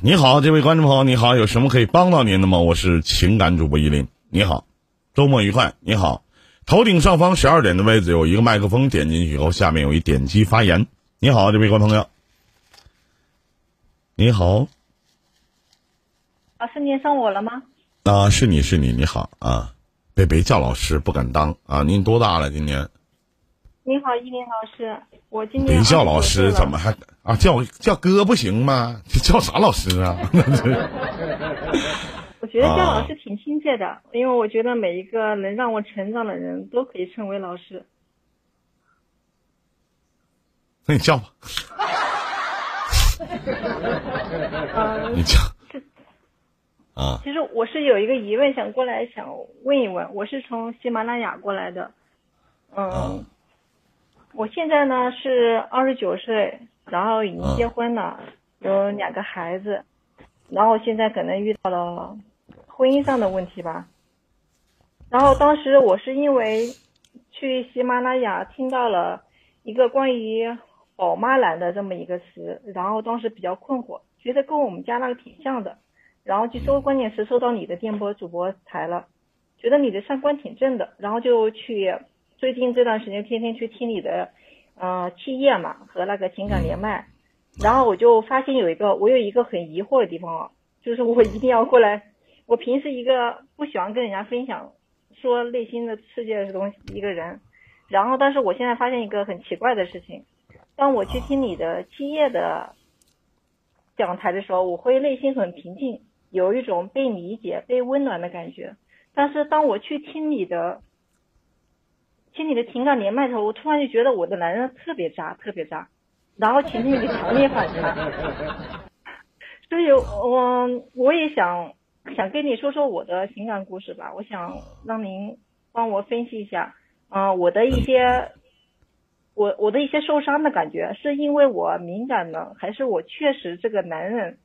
你好，这位观众朋友，你好，有什么可以帮到您的吗？我是情感主播依林，你好，周末愉快，你好。头顶上方十二点的位置有一个麦克风，点进去以后，下面有一点击发言。你好，这位观众朋友，你好，老师，您上我了吗？啊，是你是你，你好啊，别别叫老师，不敢当啊。您多大了？今年？你好，依林老师，我今年别叫老师，怎么还啊？叫叫哥不行吗？叫啥老师啊？我觉得叫老师挺亲切的，因为我觉得每一个能让我成长的人都可以称为老师。那你叫吧。嗯，你叫。啊。其实我是有一个疑问想过来想问一问，我是从喜马拉雅过来的，嗯。我现在呢是二十九岁，然后已经结婚了，有两个孩子，然后现在可能遇到了婚姻上的问题吧。然后当时我是因为去喜马拉雅听到了一个关于“宝妈男”的这么一个词，然后当时比较困惑，觉得跟我们家那个挺像的，然后就搜关键词搜到你的电波主播台了，觉得你的三观挺正的，然后就去。最近这段时间，天天去听你的，呃，七夜嘛和那个情感连麦，然后我就发现有一个，我有一个很疑惑的地方，就是我一定要过来。我平时一个不喜欢跟人家分享，说内心的世界的东西一个人，然后但是我现在发现一个很奇怪的事情，当我去听你的七夜的讲台的时候，我会内心很平静，有一种被理解、被温暖的感觉。但是当我去听你的。听你的情感连麦的时候，我突然就觉得我的男人特别渣，特别渣，然后情绪一个强烈反差。所以，我我也想想跟你说说我的情感故事吧。我想让您帮我分析一下，啊，我的一些，我我的一些受伤的感觉，是因为我敏感呢，还是我确实这个男人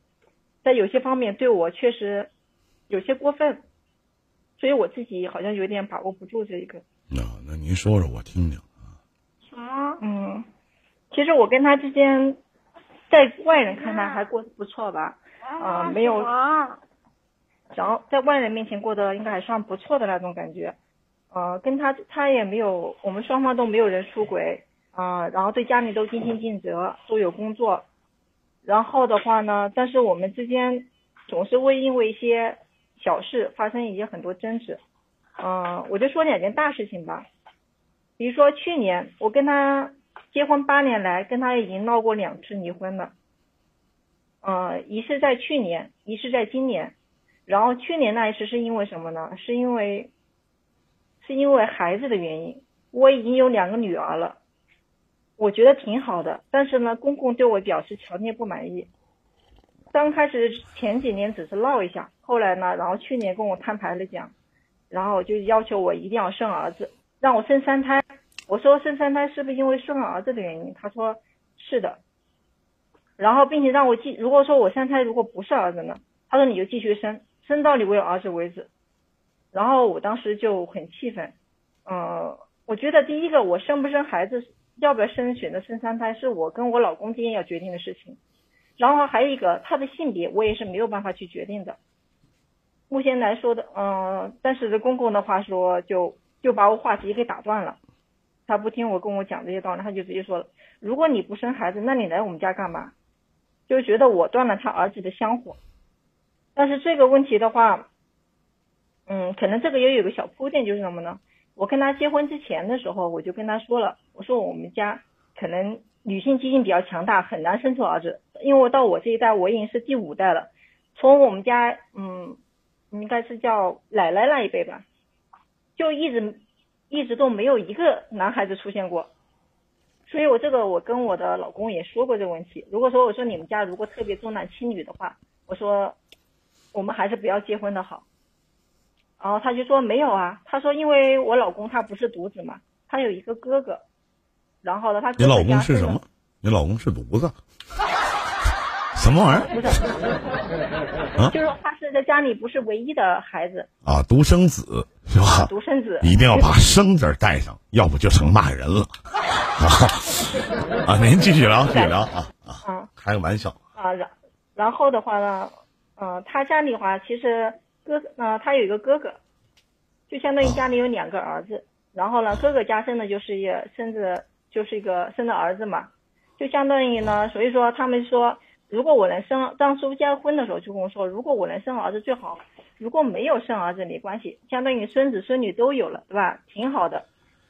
在有些方面对我确实有些过分，所以我自己好像有点把握不住这一个。那那您说说，我听听啊。啊，嗯，其实我跟他之间，在外人看来还过得不错吧，啊，没有，然后在外人面前过得应该还算不错的那种感觉，呃，跟他他也没有，我们双方都没有人出轨，啊，然后对家里都尽心尽责，都有工作，然后的话呢，但是我们之间总是会因为一些小事发生一些很多争执。嗯，我就说两件大事情吧，比如说去年我跟他结婚八年来，跟他已经闹过两次离婚了，嗯，一次在去年，一次在今年，然后去年那一次是因为什么呢？是因为是因为孩子的原因，我已经有两个女儿了，我觉得挺好的，但是呢，公公对我表示强烈不满意，刚开始前几年只是闹一下，后来呢，然后去年跟我摊牌了讲。然后就要求我一定要生儿子，让我生三胎。我说生三胎是不是因为生儿子的原因？他说是的。然后并且让我继，如果说我三胎如果不是儿子呢？他说你就继续生，生到你为儿子为止。然后我当时就很气愤。嗯，我觉得第一个我生不生孩子，要不要生选择生三胎，是我跟我老公之间要决定的事情。然后还有一个他的性别，我也是没有办法去决定的。目前来说的，嗯，但是公公的话说，就就把我话题给打断了，他不听我跟我讲这些道理，他就直接说了，如果你不生孩子，那你来我们家干嘛？就觉得我断了他儿子的香火。但是这个问题的话，嗯，可能这个也有个小铺垫，就是什么呢？我跟他结婚之前的时候，我就跟他说了，我说我们家可能女性基因比较强大，很难生出儿子，因为我到我这一代，我已经是第五代了，从我们家，嗯。应该是叫奶奶那一辈吧，就一直一直都没有一个男孩子出现过，所以我这个我跟我的老公也说过这个问题。如果说我说你们家如果特别重男轻女的话，我说我们还是不要结婚的好。然后他就说没有啊，他说因为我老公他不是独子嘛，他有一个哥哥，然后呢他你老公是什么？你老公是独子。什么玩意儿？不是，啊，就是说他是在家里不是唯一的孩子啊，独生子是吧？独生子一定要把“生”字带上，要不就成骂人了啊！啊，您继续聊，继续聊啊啊！开个玩笑啊，然然后的话呢，呃，他家里话其实哥，呃，他有一个哥哥，就相当于家里有两个儿子。然后呢，哥哥家生的就是一生子，就是一个生的儿子嘛，就相当于呢，所以说他们说，如果我能生，当初结婚的时候就跟我说，如果我能生儿子最好，如果没有生儿子没关系，相当于孙子孙女都有了，对吧？挺好的。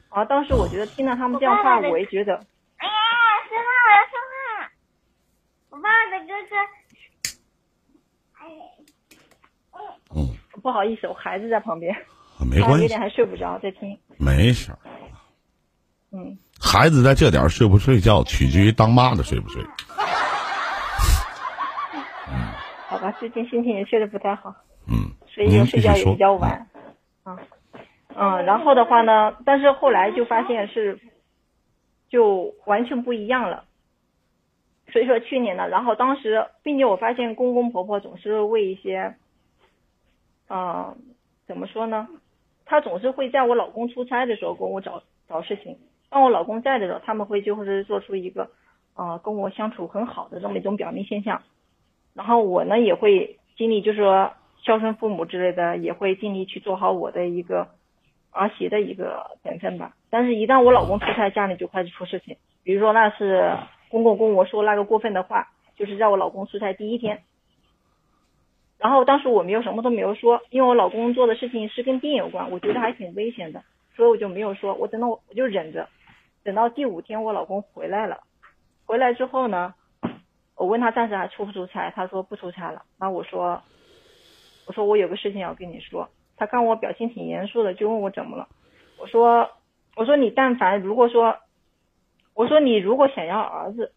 啊，当时我觉得听到他们这样话，我也觉得。哎呀，说话我要说话。我爸爸的哥哥。嗯，不好意思，我孩子在旁边，没关系，有点还睡不着，在听。没事儿。嗯。孩子在这点睡不睡觉，取决于当妈的睡不睡。好吧，最近心情也确实不太好。嗯。所以睡觉也比较晚。啊。嗯，然后的话呢，但是后来就发现是，就完全不一样了。所以说去年呢，然后当时，并且我发现公公婆婆总是为一些，嗯，怎么说呢？他总是会在我老公出差的时候跟我找找事情。当我老公在的时候，他们会就是做出一个，呃，跟我相处很好的这么一种表面现象。然后我呢也会尽力，就是说孝顺父母之类的，也会尽力去做好我的一个。儿媳的一个本分吧，但是，一旦我老公出差，家里就开始出事情。比如说，那是公公跟我说那个过分的话，就是在我老公出差第一天。然后当时我没有什么都没有说，因为我老公做的事情是跟病有关，我觉得还挺危险的，所以我就没有说。我等到我就忍着，等到第五天我老公回来了，回来之后呢，我问他暂时还出不出差，他说不出差了。那我说，我说我有个事情要跟你说。他看我表情挺严肃的，就问我怎么了。我说，我说你但凡如果说，我说你如果想要儿子，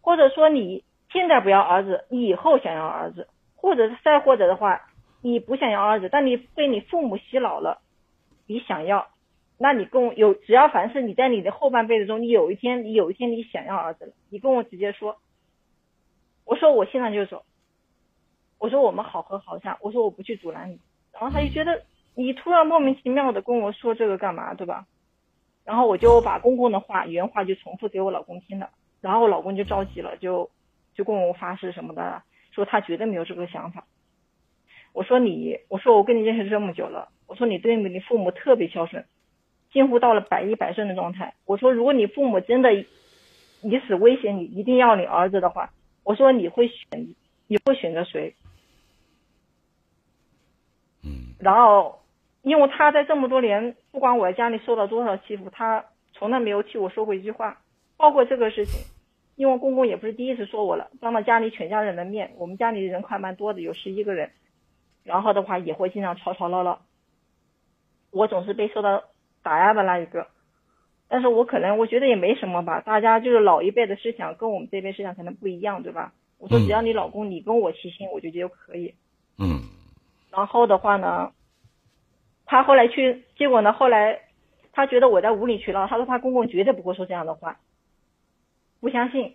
或者说你现在不要儿子，你以后想要儿子，或者再或者的话，你不想要儿子，但你被你父母洗脑了，你想要，那你跟我有只要凡是你在你的后半辈子中，你有一天你有一天你想要儿子了，你跟我直接说。我说我现在就走。我说我们好合好散。我说我不去阻拦你。然后他就觉得你突然莫名其妙的跟我说这个干嘛，对吧？然后我就把公公的话原话就重复给我老公听了，然后我老公就着急了，就就跟我发誓什么的，说他绝对没有这个想法。我说你，我说我跟你认识这么久了，我说你对你父母特别孝顺，近乎到了百依百顺的状态。我说如果你父母真的以死威胁你，一定要你儿子的话，我说你会选你会选择谁？然后，因为他在这么多年，不管我在家里受到多少欺负，他从来没有替我说过一句话。包括这个事情，因为公公也不是第一次说我了，当着家里全家人的面，我们家里人还蛮多的，有十一个人，然后的话也会经常吵吵闹闹。我总是被受到打压的那一个，但是我可能我觉得也没什么吧，大家就是老一辈的思想跟我们这边思想可能不一样，对吧？我说只要你老公你跟我齐心，我就觉得可以。嗯。然后的话呢，他后来去，结果呢，后来他觉得我在无理取闹，他说他公公绝对不会说这样的话，不相信。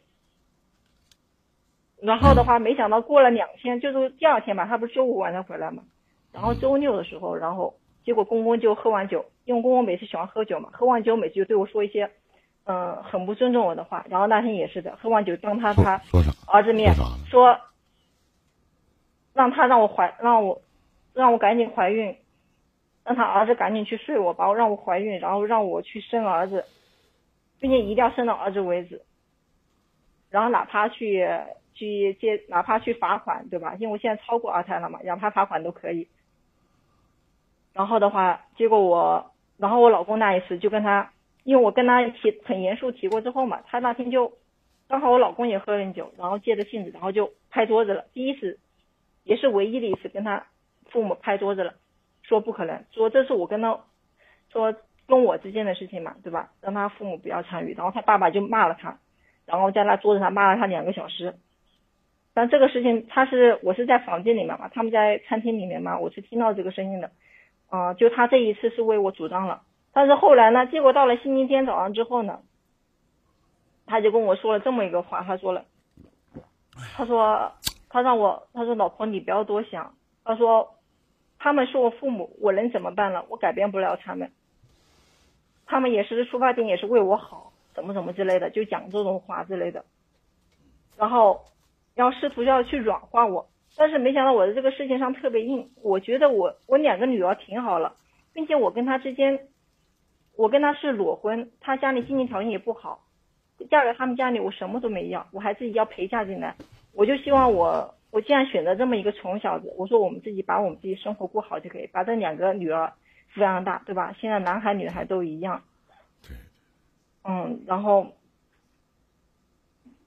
然后的话，没想到过了两天，就是第二天吧，他不是周五晚上回来嘛，然后周六的时候，然后结果公公就喝完酒，因为公公每次喜欢喝酒嘛，喝完酒每次就对我说一些，嗯，很不尊重我的话。然后那天也是的，喝完酒当他他儿子面说，让他让我怀让我。让我赶紧怀孕，让他儿子赶紧去睡我，把我让我怀孕，然后让我去生儿子，并且一定要生到儿子为止。然后哪怕去去接，哪怕去罚款，对吧？因为我现在超过二胎了嘛，哪怕罚款都可以。然后的话，结果我，然后我老公那一次就跟他，因为我跟他提很严肃提过之后嘛，他那天就刚好我老公也喝点酒，然后借着性子，然后就拍桌子了。第一次，也是唯一的一次跟他。父母拍桌子了，说不可能，说这是我跟他，说跟我之间的事情嘛，对吧？让他父母不要参与，然后他爸爸就骂了他，然后在那桌子上骂了他两个小时。但这个事情他是我是在房间里面嘛，他们在餐厅里面嘛，我是听到这个声音的，啊，就他这一次是为我主张了，但是后来呢，结果到了星期天早上之后呢，他就跟我说了这么一个话，他说了，他说他让我，他说老婆你不要多想，他说。他们是我父母，我能怎么办呢？我改变不了他们。他们也是出发点也是为我好，怎么怎么之类的，就讲这种话之类的。然后要试图要去软化我，但是没想到我在这个事情上特别硬。我觉得我我两个女儿挺好了，并且我跟她之间，我跟她是裸婚，她家里经济条件也不好，嫁给他们家里我什么都没要，我还自己要陪嫁进来。我就希望我我既然选择这么一个穷小子，我说我们自己把我们自己生活过好就可以，把这两个女儿抚养大，对吧？现在男孩女孩都一样。嗯，然后，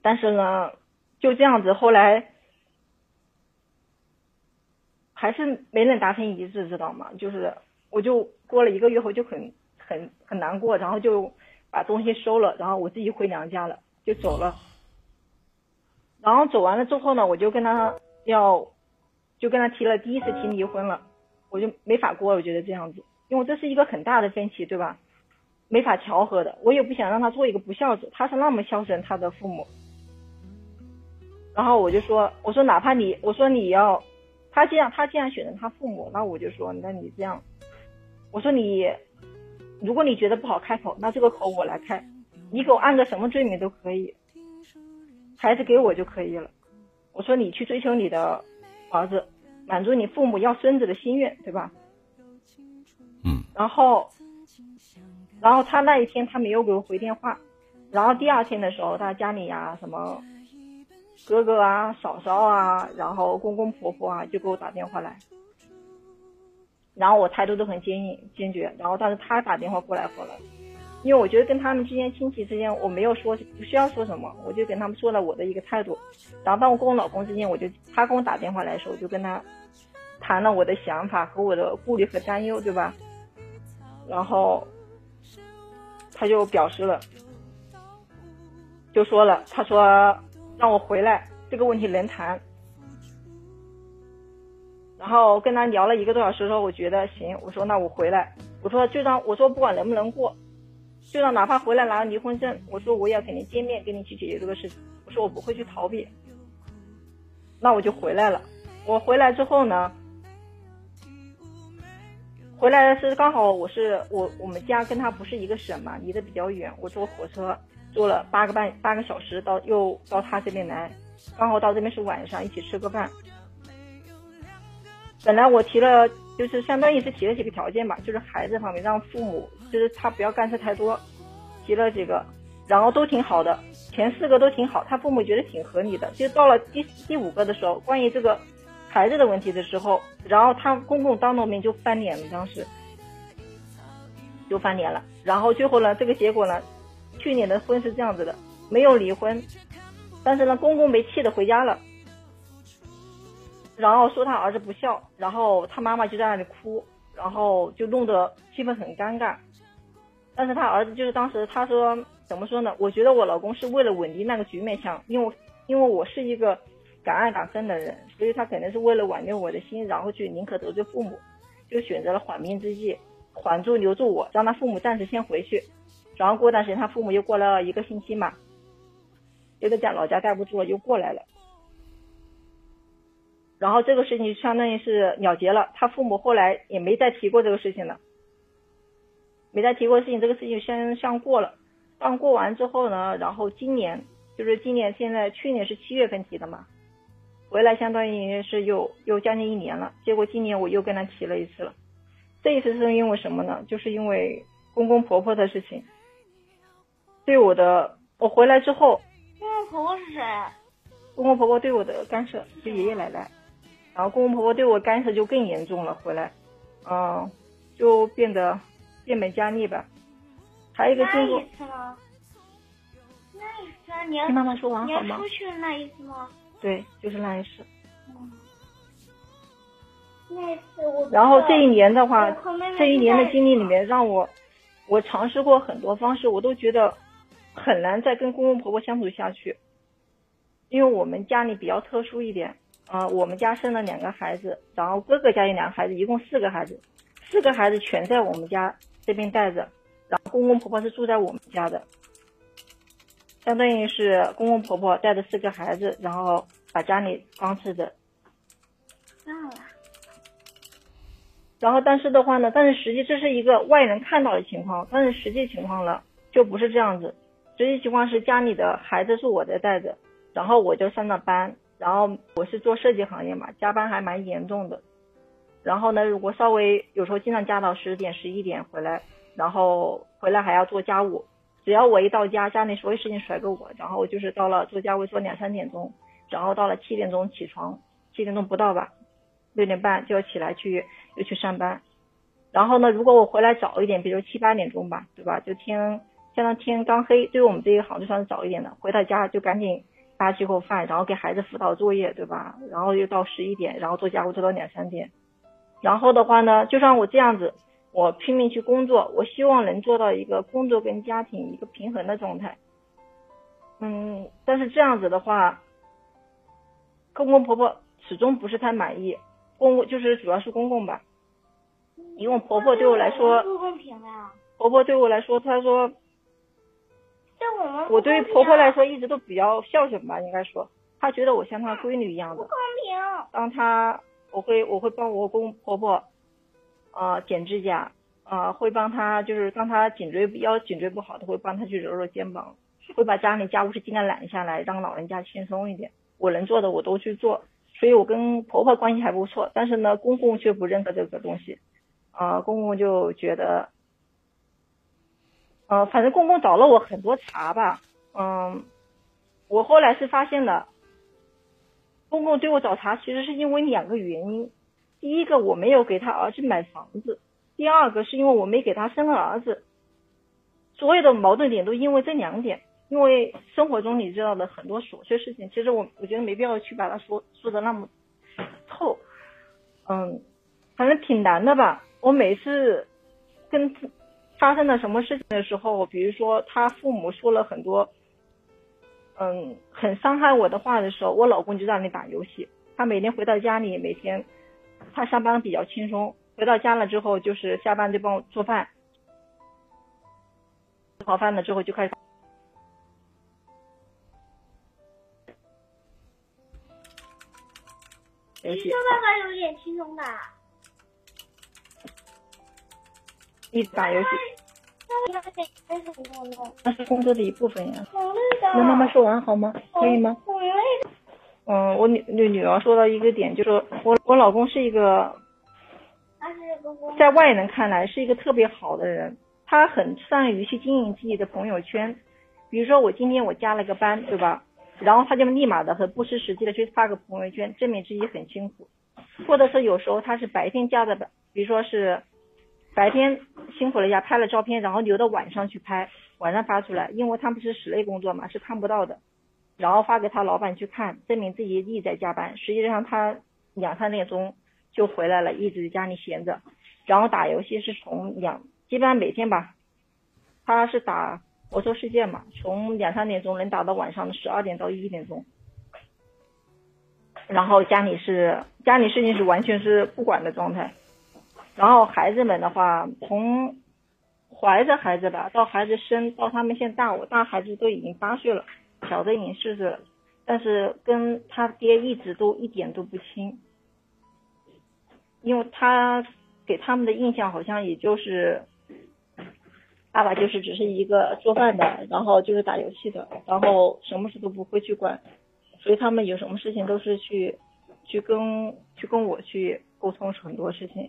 但是呢，就这样子，后来还是没能达成一致，知道吗？就是我就过了一个月后就很很很难过，然后就把东西收了，然后我自己回娘家了，就走了。然后走完了之后呢，我就跟他要，就跟他提了第一次提离婚了，我就没法过，我觉得这样子，因为这是一个很大的分歧，对吧？没法调和的，我也不想让他做一个不孝子，他是那么孝顺他的父母。然后我就说，我说哪怕你，我说你要，他既然他既然选择他父母，那我就说，那你这样，我说你，如果你觉得不好开口，那这个口我来开，你给我按个什么罪名都可以，孩子给我就可以了。我说你去追求你的儿子，满足你父母要孙子的心愿，对吧？嗯。然后。然后他那一天他没有给我回电话，然后第二天的时候他家里呀什么哥哥啊嫂嫂啊，然后公公婆婆啊就给我打电话来，然后我态度都很坚硬坚决，然后但是他打电话过来后了，因为我觉得跟他们之间亲戚之间我没有说不需要说什么，我就跟他们说了我的一个态度，然后当我跟我老公之间，我就他跟我打电话来的时候，我就跟他谈了我的想法和我的顾虑和担忧，对吧？然后。他就表示了，就说了，他说让我回来，这个问题能谈。然后跟他聊了一个多小时之后，我觉得行，我说那我回来，我说就让我说不管能不能过，就让哪怕回来拿了离婚证，我说我也要肯定见面跟你去解决这个事情，我说我不会去逃避。那我就回来了，我回来之后呢？回来是刚好，我是我我们家跟他不是一个省嘛，离得比较远。我坐火车坐了八个半八个小时到又到他这边来，刚好到这边是晚上，一起吃个饭。本来我提了，就是相当于是提了几个条件吧，就是孩子方面让父母就是他不要干涉太多，提了几个，然后都挺好的，前四个都挺好，他父母觉得挺合理的。就到了第第五个的时候，关于这个。孩子的问题的时候，然后他公公当着面就翻脸了，当时就翻脸了。然后最后呢，这个结果呢，去年的婚是这样子的，没有离婚，但是呢，公公没气的回家了，然后说他儿子不孝，然后他妈妈就在那里哭，然后就弄得气氛很尴尬。但是他儿子就是当时他说怎么说呢？我觉得我老公是为了稳定那个局面，想因为因为我是一个。敢爱敢恨的人，所以他肯定是为了挽留我的心，然后去宁可得罪父母，就选择了缓兵之计，缓住留住我，让他父母暂时先回去，然后过段时间他父母又过了一个星期嘛，又在家老家待不住了，又过来了，然后这个事情相当于是了结了，他父母后来也没再提过这个事情了，没再提过事情，这个事情先先过了，但过完之后呢，然后今年就是今年现在去年是七月份提的嘛。回来相当于是又又将近一年了，结果今年我又跟他提了一次了。这一次是因为什么呢？就是因为公公婆婆的事情。对我的，我回来之后，公公婆婆是谁？公公婆婆对我的干涉，就爷爷奶奶。然后公公婆婆对我干涉就更严重了，回来，嗯，就变得变本加厉吧。还有一个经过。那一次吗？那一次你要听妈妈说完好吗？你要出去的那一次吗？对，就是那一次。那一次我。然后这一年的话，这一年的经历里面，让我我尝试过很多方式，我都觉得很难再跟公公婆婆相处下去。因为我们家里比较特殊一点，啊，我们家生了两个孩子，然后哥哥家有两个孩子，一共四个孩子，四个孩子全在我们家这边带着，然后公公婆婆是住在我们家的。相当于是公公婆婆带着四个孩子，然后把家里装饰着。然后，但是的话呢，但是实际这是一个外人看到的情况，但是实际情况呢就不是这样子。实际情况是家里的孩子是我在带着，然后我就上了班，然后我是做设计行业嘛，加班还蛮严重的。然后呢，如果稍微有时候经常加到十点、十一点回来，然后回来还要做家务。只要我一到家，家里所有事情甩给我，然后就是到了做家务做两三点钟，然后到了七点钟起床，七点钟不到吧，六点半就要起来去又去上班。然后呢，如果我回来早一点，比如七八点钟吧，对吧？就天相当天刚黑，对于我们这一行就算是早一点的。回到家就赶紧扒几口饭，然后给孩子辅导作业，对吧？然后又到十一点，然后做家务做到两三点。然后的话呢，就像我这样子，我拼命去工作，我希望能做到一个工作跟家庭一个平衡的状态。嗯，但是这样子的话，公公婆婆始终不是太满意。公公就是主要是公公吧，因为婆婆对我来说不公平啊！婆婆对我来说，她说对我们我对于婆婆来说一直都比较孝顺吧，应该说，她觉得我像她闺女一样的。不公平。当她我会我会帮我公公婆婆，呃剪指甲，呃会帮她就是当她颈椎腰颈椎不好的会帮她去揉揉肩膀，会把家里家务事尽量揽下来，让老人家轻松一点。我能做的我都去做，所以我跟婆婆关系还不错。但是呢，公公却不认可这个东西，啊、公公就觉得，呃，反正公公找了我很多茬吧，嗯，我后来是发现了。公公对我找茬，其实是因为两个原因。第一个，我没有给他儿子买房子；第二个，是因为我没给他生儿子。所有的矛盾点都因为这两点。因为生活中你知道的很多琐碎事情，其实我我觉得没必要去把它说说的那么透。嗯，反正挺难的吧。我每次跟发生了什么事情的时候，比如说他父母说了很多。嗯，很伤害我的话的时候，我老公就让你打游戏。他每天回到家里，每天他上班比较轻松，回到家了之后就是下班就帮我做饭，吃好饭了之后就开始你说，爸爸有点轻松的。一直打游戏，那是工作的一部分呀。那妈妈说完好吗？可以吗？好累。嗯，我女女女儿说到一个点，就是我我老公是一个。在外人看来是一个特别好的人，他很善于去经营自己的朋友圈。比如说我今天我加了个班，对吧？然后他就立马的很不失时机的去发个朋友圈，证明自己很辛苦。或者是有时候他是白天加的班，比如说是白天辛苦了一下拍了照片，然后留到晚上去拍，晚上发出来，因为他们是室内工作嘛，是看不到的。然后发给他老板去看，证明自己一直在加班。实际上他两三点钟就回来了，一直在家里闲着。然后打游戏是从两，基本上每天吧，他是打魔兽世界嘛，从两三点钟能打到晚上的十二点到一点钟。然后家里是家里事情是完全是不管的状态。然后孩子们的话，从怀着孩子吧，到孩子生，到他们现在大，我大孩子都已经八岁了。小的已经四岁了，但是跟他爹一直都一点都不亲，因为他给他们的印象好像也就是爸爸就是只是一个做饭的，然后就是打游戏的，然后什么事都不会去管，所以他们有什么事情都是去去跟去跟我去沟通很多事情，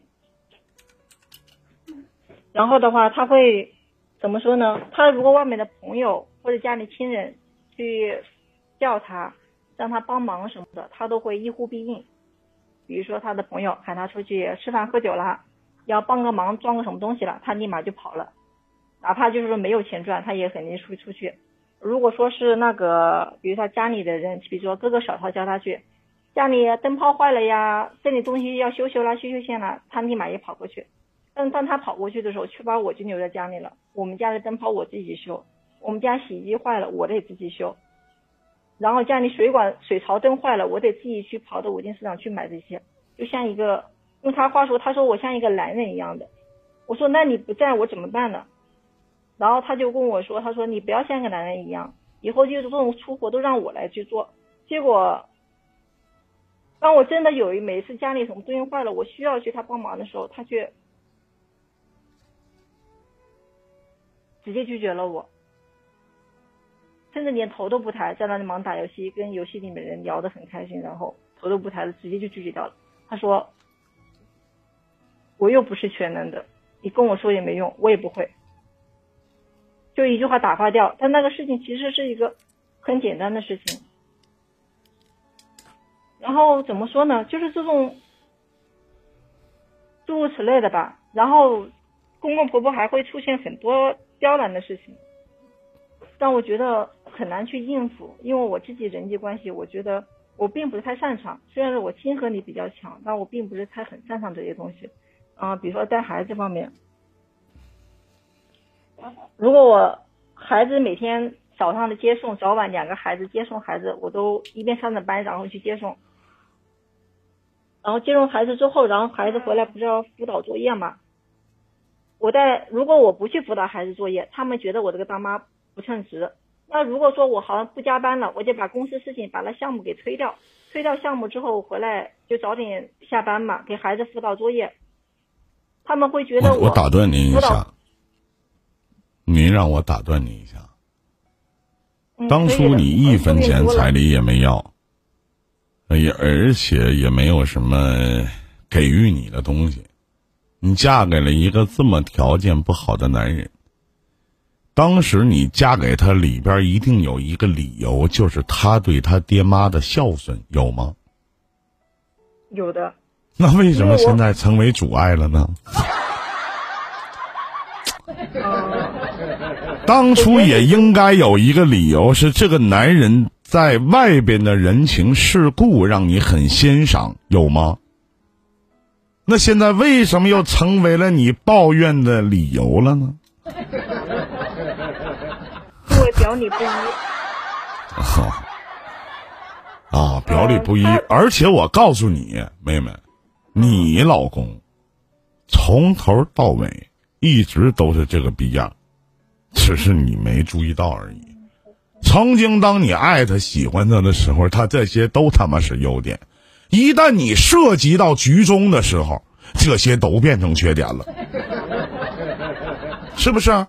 然后的话他会怎么说呢？他如果外面的朋友或者家里亲人。去叫他，让他帮忙什么的，他都会一呼必应。比如说他的朋友喊他出去吃饭喝酒了，要帮个忙装个什么东西了，他立马就跑了。哪怕就是说没有钱赚，他也肯定出出去。如果说是那个，比如他家里的人，比如说哥哥小涛叫他去，家里灯泡坏了呀，这里东西要修修啦，修修线了，他立马也跑过去。但当他跑过去的时候，却把我就留在家里了。我们家的灯泡我自己修。我们家洗衣机坏了，我得自己修。然后家里水管水槽灯坏了，我得自己去跑到五金市场去买这些。就像一个用他话说，他说我像一个男人一样的。我说那你不在我怎么办呢？然后他就跟我说，他说你不要像个男人一样，以后就是这种粗活都让我来去做。结果，当我真的有一每次家里什么东西坏了，我需要去他帮忙的时候，他却直接拒绝了我。甚至连头都不抬，在那里忙打游戏，跟游戏里面人聊得很开心，然后头都不抬的直接就拒绝掉了。他说：“我又不是全能的，你跟我说也没用，我也不会。”就一句话打发掉。但那个事情其实是一个很简单的事情。然后怎么说呢？就是这种诸如此类的吧。然后公公婆婆还会出现很多刁难的事情，但我觉得很难去应付，因为我自己人际关系，我觉得我并不是太擅长。虽然说我亲和力比较强，但我并不是太很擅长这些东西。啊，比如说带孩子方面，如果我孩子每天早上的接送，早晚两个孩子接送孩子，我都一边上着班，然后去接送。然后接送孩子之后，然后孩子回来不是要辅导作业嘛？我在如果我不去辅导孩子作业，他们觉得我这个当妈不称职。那如果说我好像不加班了，我就把公司事情把那项目给推掉，推掉项目之后回来就早点下班嘛，给孩子辅导作业。他们会觉得我打断您一下，您让我打断您一下。当初你一分钱彩礼也没要。也而且也没有什么给予你的东西，你嫁给了一个这么条件不好的男人。当时你嫁给他里边一定有一个理由，就是他对他爹妈的孝顺，有吗？有的。那为什么现在成为阻碍了呢？当初也应该有一个理由，是这个男人。在外边的人情世故让你很欣赏，有吗？那现在为什么又成为了你抱怨的理由了呢？因为表里不一。啊，表里不一，而且我告诉你，妹妹，你老公从头到尾一直都是这个逼样，只是你没注意到而已。曾经，当你爱他、喜欢他的时候，他这些都他妈是优点；一旦你涉及到局中的时候，这些都变成缺点了，是不是？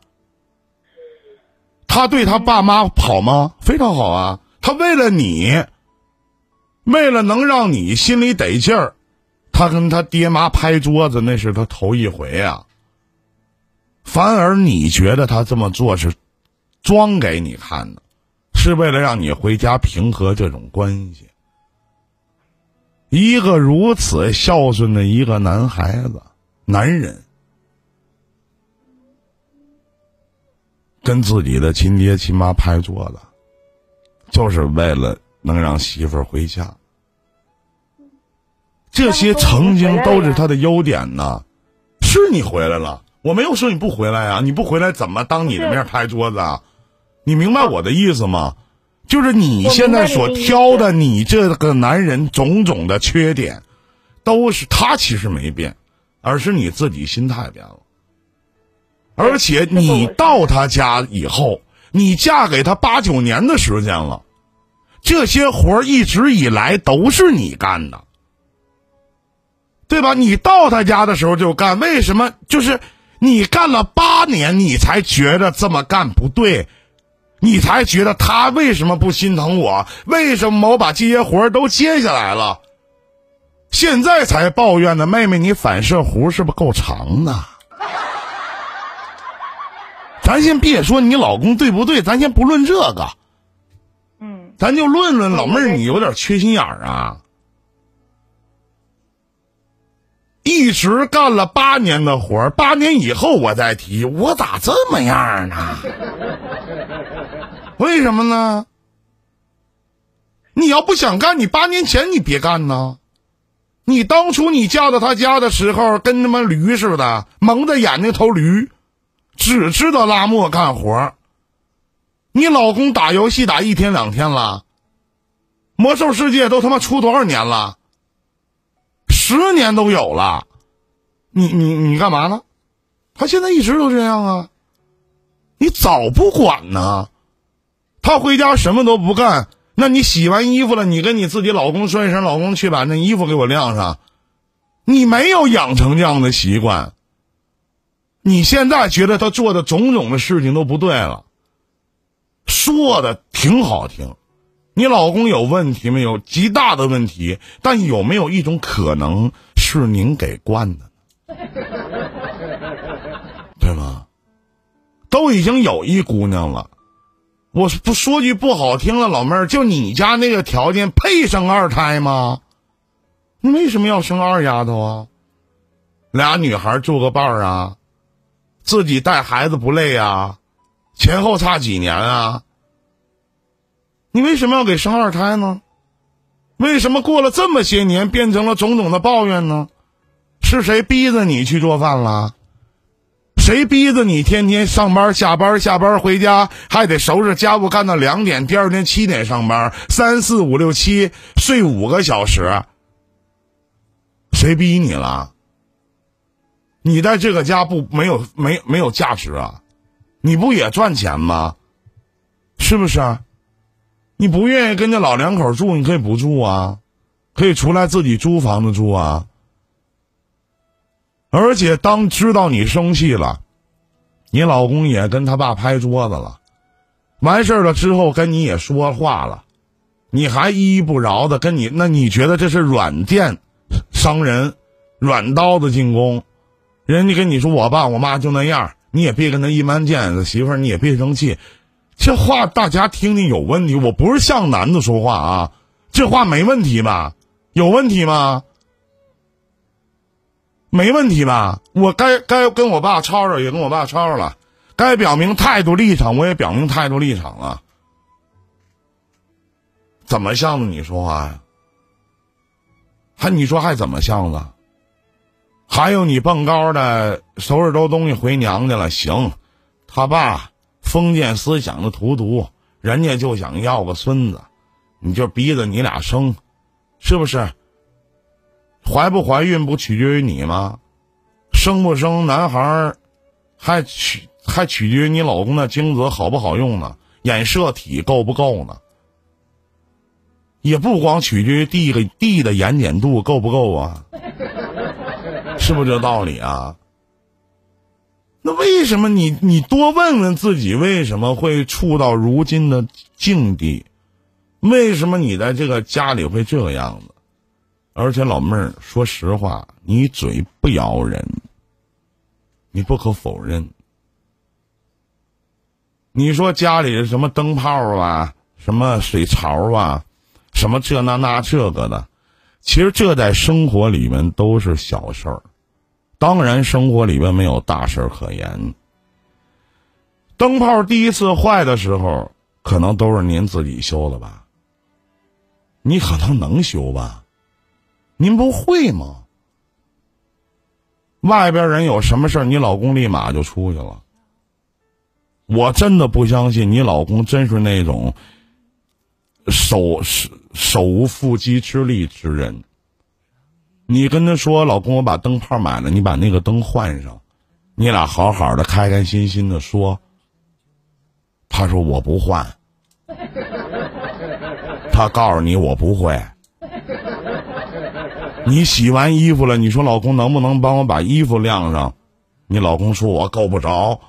他对他爸妈好吗？非常好啊！他为了你，为了能让你心里得劲儿，他跟他爹妈拍桌子，那是他头一回啊。反而你觉得他这么做是装给你看的。是为了让你回家平和这种关系。一个如此孝顺的一个男孩子、男人，跟自己的亲爹亲妈拍桌子，就是为了能让媳妇儿回家。这些曾经都是他的优点呢。是你回来了，我没有说你不回来啊！你不回来怎么当你的面拍桌子啊？你明白我的意思吗？就是你现在所挑的，你这个男人种种的缺点，都是他其实没变，而是你自己心态变了。而且你到他家以后，你嫁给他八九年的时间了，这些活一直以来都是你干的，对吧？你到他家的时候就干，为什么？就是你干了八年，你才觉得这么干不对。你才觉得他为什么不心疼我？为什么我把这些活都接下来了？现在才抱怨呢？妹妹，你反射弧是不是够长呢？咱先别说你老公对不对，咱先不论这个。嗯。咱就论论老妹儿，你有点缺心眼儿啊！一直干了八年的活儿，八年以后我再提，我咋这么样呢？为什么呢？你要不想干，你八年前你别干呢。你当初你嫁到他家的时候，跟他妈驴似的，蒙着眼那头驴，只知道拉磨干活。你老公打游戏打一天两天了，魔兽世界都他妈出多少年了？十年都有了。你你你干嘛呢？他现在一直都这样啊。你早不管呢。他回家什么都不干，那你洗完衣服了，你跟你自己老公说一声：“老公，去把那衣服给我晾上。”你没有养成这样的习惯。你现在觉得他做的种种的事情都不对了，说的挺好听。你老公有问题没有？极大的问题。但有没有一种可能是您给惯的呢？对吗？都已经有一姑娘了，我不说句不好听的，老妹儿，就你家那个条件配生二胎吗？你为什么要生二丫头啊？俩女孩做个伴儿啊，自己带孩子不累啊？前后差几年啊？你为什么要给生二胎呢？为什么过了这么些年变成了种种的抱怨呢？是谁逼着你去做饭了？谁逼着你天天上班下班下班回家还得收拾家务干到两点，第二天七点上班，三四五六七睡五个小时？谁逼你了？你在这个家不没有没没有价值啊？你不也赚钱吗？是不是？你不愿意跟这老两口住，你可以不住啊，可以出来自己租房子住啊。而且当知道你生气了，你老公也跟他爸拍桌子了，完事儿了之后跟你也说话了，你还依依不饶的跟你，那你觉得这是软剑伤人，软刀子进攻？人家跟你说我爸我妈就那样，你也别跟他一般见识，媳妇儿你也别生气，这话大家听听有问题。我不是像男的说话啊，这话没问题吧？有问题吗？没问题吧？我该该跟我爸吵吵，也跟我爸吵吵了；该表明态度立场，我也表明态度立场了。怎么向着你说话呀？还你说还怎么向着？还有你蹦高的收拾周东西回娘家了？行，他爸封建思想的荼毒，人家就想要个孙子，你就逼着你俩生，是不是？怀不怀孕不取决于你吗？生不生男孩儿，还取还取决于你老公的精子好不好用呢？染色体够不够呢？也不光取决于地个地的盐碱度够不够啊？是不是这道理啊？那为什么你你多问问自己，为什么会处到如今的境地？为什么你在这个家里会这样子？而且老妹儿，说实话，你嘴不咬人，你不可否认。你说家里什么灯泡啊，什么水槽啊，什么这那那这个的，其实这在生活里面都是小事儿。当然，生活里面没有大事儿可言。灯泡第一次坏的时候，可能都是您自己修的吧？你可能能修吧？您不会吗？外边人有什么事儿，你老公立马就出去了。我真的不相信你老公真是那种手手无缚鸡之力之人。你跟他说：“老公，我把灯泡买了，你把那个灯换上。”你俩好好的，开开心心的说。他说：“我不换。”他告诉你：“我不会。”你洗完衣服了，你说老公能不能帮我把衣服晾上？你老公说我够不着。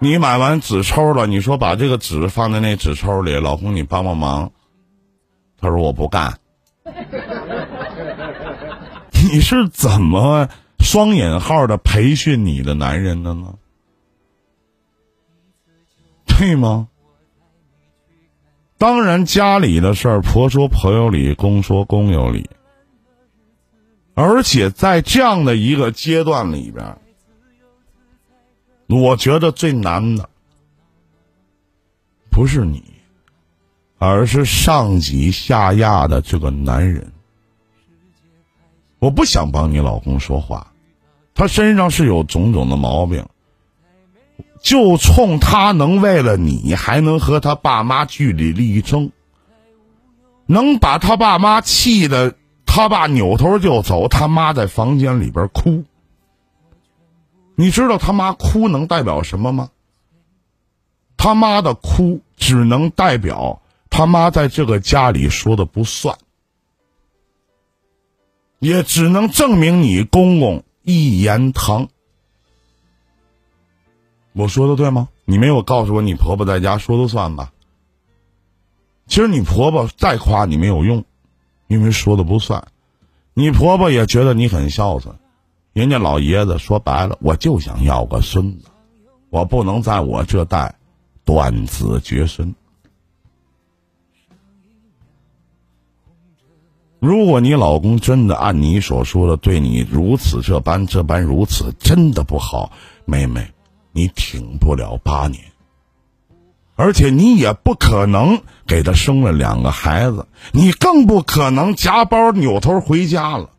你买完纸抽了，你说把这个纸放在那纸抽里，老公你帮帮忙。他说我不干。你是怎么双引号的培训你的男人的呢？对吗？当然，家里的事儿，婆说婆有理，公说公有理。而且在这样的一个阶段里边，我觉得最难的不是你，而是上挤下压的这个男人。我不想帮你老公说话，他身上是有种种的毛病。就冲他能为了你，还能和他爸妈据理力争，能把他爸妈气的，他爸扭头就走，他妈在房间里边哭。你知道他妈哭能代表什么吗？他妈的哭只能代表他妈在这个家里说的不算，也只能证明你公公一言堂。我说的对吗？你没有告诉我你婆婆在家说了算吧？其实你婆婆再夸你没有用，因为说的不算。你婆婆也觉得你很孝顺，人家老爷子说白了，我就想要个孙子，我不能在我这代断子绝孙。如果你老公真的按你所说的对你如此这般这般如此，真的不好，妹妹，你挺不了八年，而且你也不可能给他生了两个孩子，你更不可能夹包扭头回家了，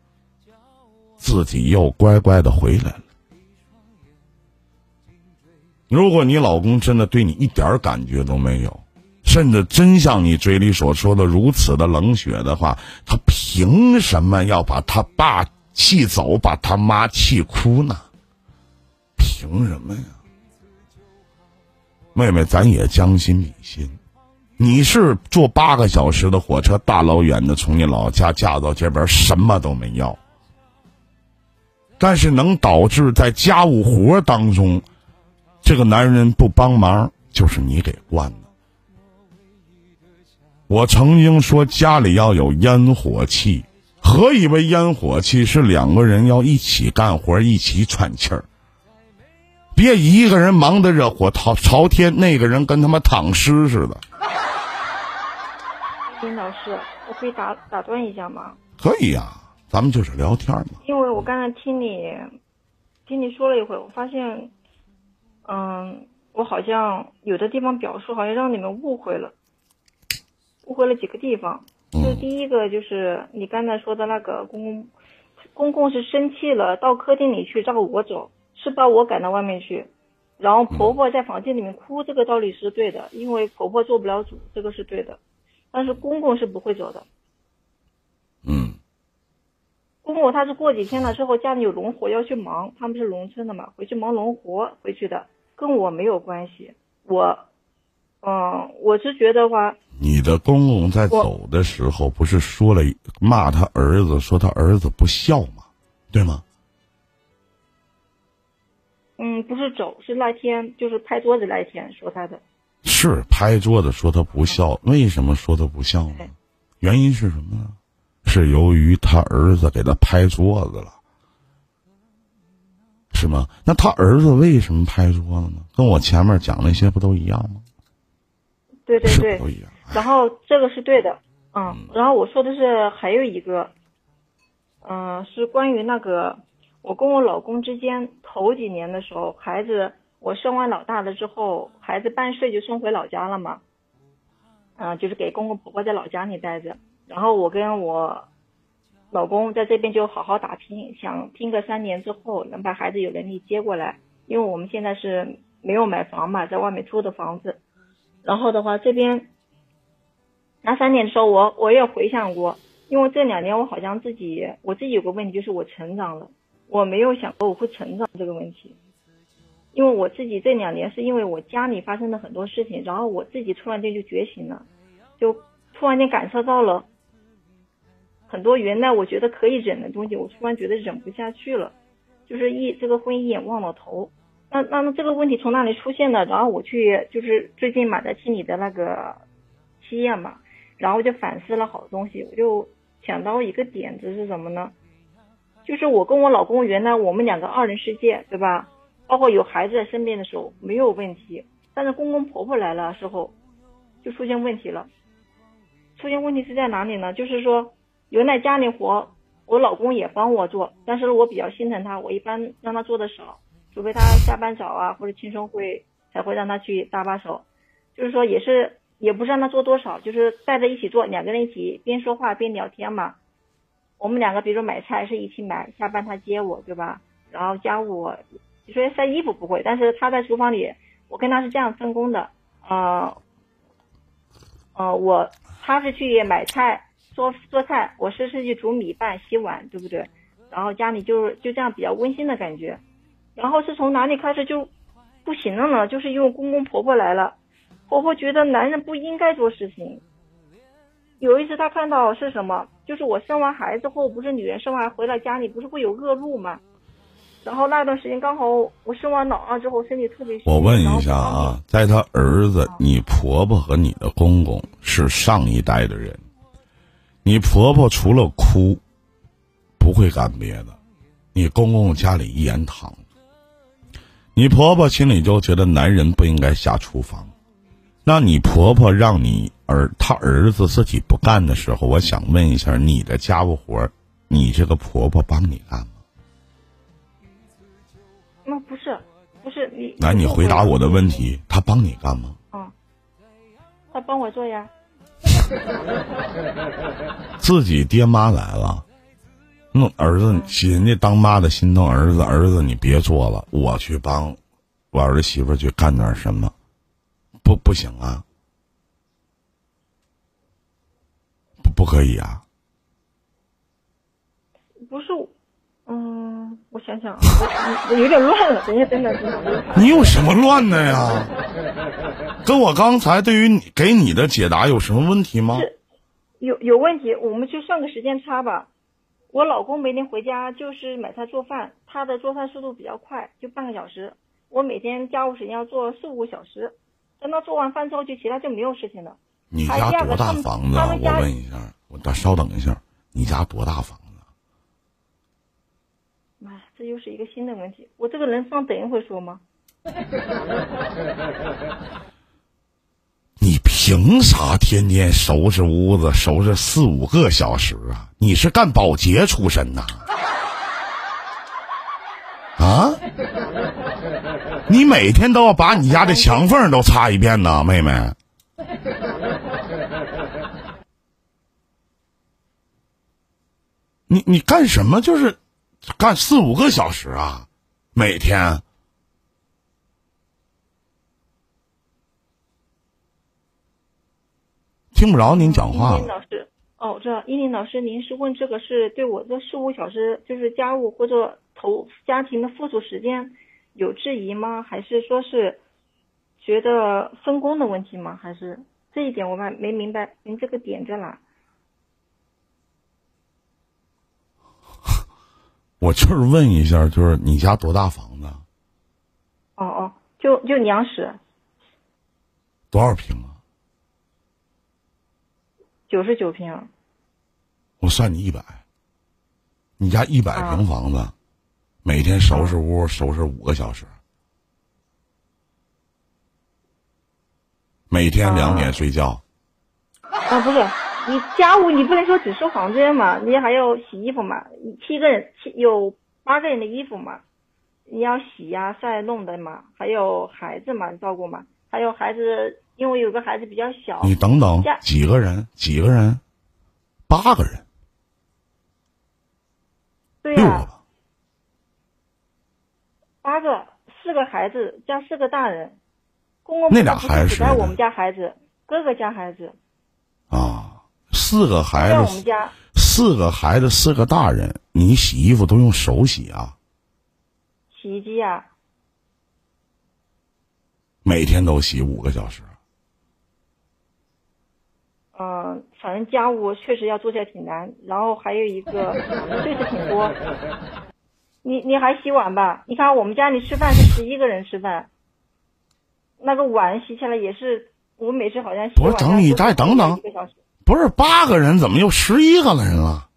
自己又乖乖的回来了。如果你老公真的对你一点感觉都没有。甚至真像你嘴里所说的如此的冷血的话，他凭什么要把他爸气走，把他妈气哭呢？凭什么呀？妹妹，咱也将心比心，你是坐八个小时的火车，大老远的从你老家嫁到这边，什么都没要，但是能导致在家务活当中，这个男人不帮忙，就是你给惯的。我曾经说家里要有烟火气，何以为烟火气？是两个人要一起干活，一起喘气儿，别一个人忙得热火朝朝天，那个人跟他妈躺尸似的。金老师，我可以打打断一下吗？可以呀，咱们就是聊天嘛。因为我刚才听你听你说了一会儿，我发现，嗯，我好像有的地方表述好像让你们误会了。误会了几个地方，就第一个就是你刚才说的那个公公，公公是生气了，到客厅里去照我走，是把我赶到外面去，然后婆婆在房间里面哭，这个道理是对的，因为婆婆做不了主，这个是对的，但是公公是不会走的。嗯，公公他是过几天了之后家里有农活要去忙，他们是农村的嘛，回去忙农活回去的，跟我没有关系，我，嗯，我是觉得话。你的公公在走的时候，不是说了骂他儿子，说他儿子不孝吗？对吗？嗯，不是走，是那天就是拍桌子那一天说他的。是拍桌子说他不孝，为什么说他不孝呢？原因是什么呢？是由于他儿子给他拍桌子了，是吗？那他儿子为什么拍桌子呢？跟我前面讲那些不都一样吗？对对对，都一样。然后这个是对的，嗯，然后我说的是还有一个，嗯，是关于那个我跟我老公之间头几年的时候，孩子我生完老大了之后，孩子半岁就送回老家了嘛，嗯，就是给公公婆婆在老家里待着，然后我跟我老公在这边就好好打拼，想拼个三年之后能把孩子有能力接过来，因为我们现在是没有买房嘛，在外面租的房子，然后的话这边。那三年的时候，我我也回想过，因为这两年我好像自己我自己有个问题，就是我成长了，我没有想过我会成长这个问题，因为我自己这两年是因为我家里发生了很多事情，然后我自己突然间就觉醒了，就突然间感受到了很多原来我觉得可以忍的东西，我突然觉得忍不下去了，就是一这个婚姻也忘了头，那那么这个问题从哪里出现的？然后我去就是最近买的清理的那个西验嘛。然后就反思了好多东西，我就想到一个点子是什么呢？就是我跟我老公原来我们两个二人世界，对吧？包括有孩子在身边的时候没有问题，但是公公婆婆来了时候就出现问题了。出现问题是在哪里呢？就是说原来家里活我老公也帮我做，但是我比较心疼他，我一般让他做的少，除非他下班早啊或者轻松会才会让他去搭把手，就是说也是。也不是让他做多少，就是带着一起做，两个人一起边说话边聊天嘛。我们两个比如说买菜是一起买，下班他接我，对吧？然后家务，你说晒衣服不会，但是他在厨房里，我跟他是这样分工的，呃，呃，我他是去买菜做做菜，我是是去煮米饭洗碗，对不对？然后家里就是就这样比较温馨的感觉。然后是从哪里开始就不行了呢？就是因为公公婆婆来了。婆婆觉得男人不应该做事情。有一次他看到是什么，就是我生完孩子后，不是女人生完回来家里不是会有恶露吗？然后那段时间刚好我生完老二之后身体特别虚。我问一下啊，在他儿子，你婆婆和你的公公是上一代的人，你婆婆除了哭，不会干别的，你公公家里一言堂，你婆婆心里就觉得男人不应该下厨房，那你婆婆让你儿她儿子自己不干的时候，我想问一下，你的家务活儿，你这个婆婆帮你干吗？那不是不是你。来，你回答我的问题，她帮你干吗？嗯，他帮我做呀。自己爹妈来了，那儿子人家当妈的心疼儿子，儿子你别做了，我去帮我儿媳妇去干点什么，不不行啊，不不可以啊，不是，嗯，我想想，我我有点乱了。等一下，等等，等等。你有什么乱的呀？跟我刚才对于你给你的解答有什么问题吗？有有问题，我们就算个时间差吧。我老公每天回家就是买菜做饭，他的做饭速度比较快，就半个小时。我每天家务时间要做四五个小时，等他做完饭之后，就其他就没有事情了。你家多大房子啊？我问一下，我等稍等一下，你家多大房子？妈呀，这又是一个新的问题。我这个人放等一会儿说吗？你凭啥天天收拾屋子，收拾四五个小时啊？你是干保洁出身呐？啊？你每天都要把你家的墙缝都擦一遍呢，妹妹。你你干什么？就是干四五个小时啊，每天。听不着您讲话老师，哦，我知道，依林老师，您是问这个是对我这四五小时就是家务或者投家庭的付出时间有质疑吗？还是说是觉得分工的问题吗？还是这一点我还没明白，您这个点在哪？我就是问一下，就是你家多大房子？哦哦，就就两室，多少平啊？九十九平。我算你一百。你家一百啊平房子，每天收拾屋收拾五个小时，每天两点睡觉。啊，不是，你家务你不能说只收房间嘛，你还要洗衣服嘛。七个人，七有八个人的衣服嘛，你要洗呀、晒、弄的嘛，还有孩子嘛，照顾嘛，还有孩子，因为有个孩子比较小，你等等，几个人？几个人？八个人，对呀、六个吧？八个，四个孩子加四个大人，公公那俩孩子是谁呢是只带我们家孩子，哥哥家孩子啊，四个孩在我们，家，四个孩子，四个大人，你洗衣服都用手洗啊？洗衣机呀、每天都洗五个小时。嗯，反正家务确实要做起来挺难，然后还有一个 碎事挺多。你你还洗碗吧？你看我们家里吃饭是十一个人吃饭，那个碗洗起来也是，我每次好像洗不是碗等你再要等等。不是八个人，怎么又十一个人了？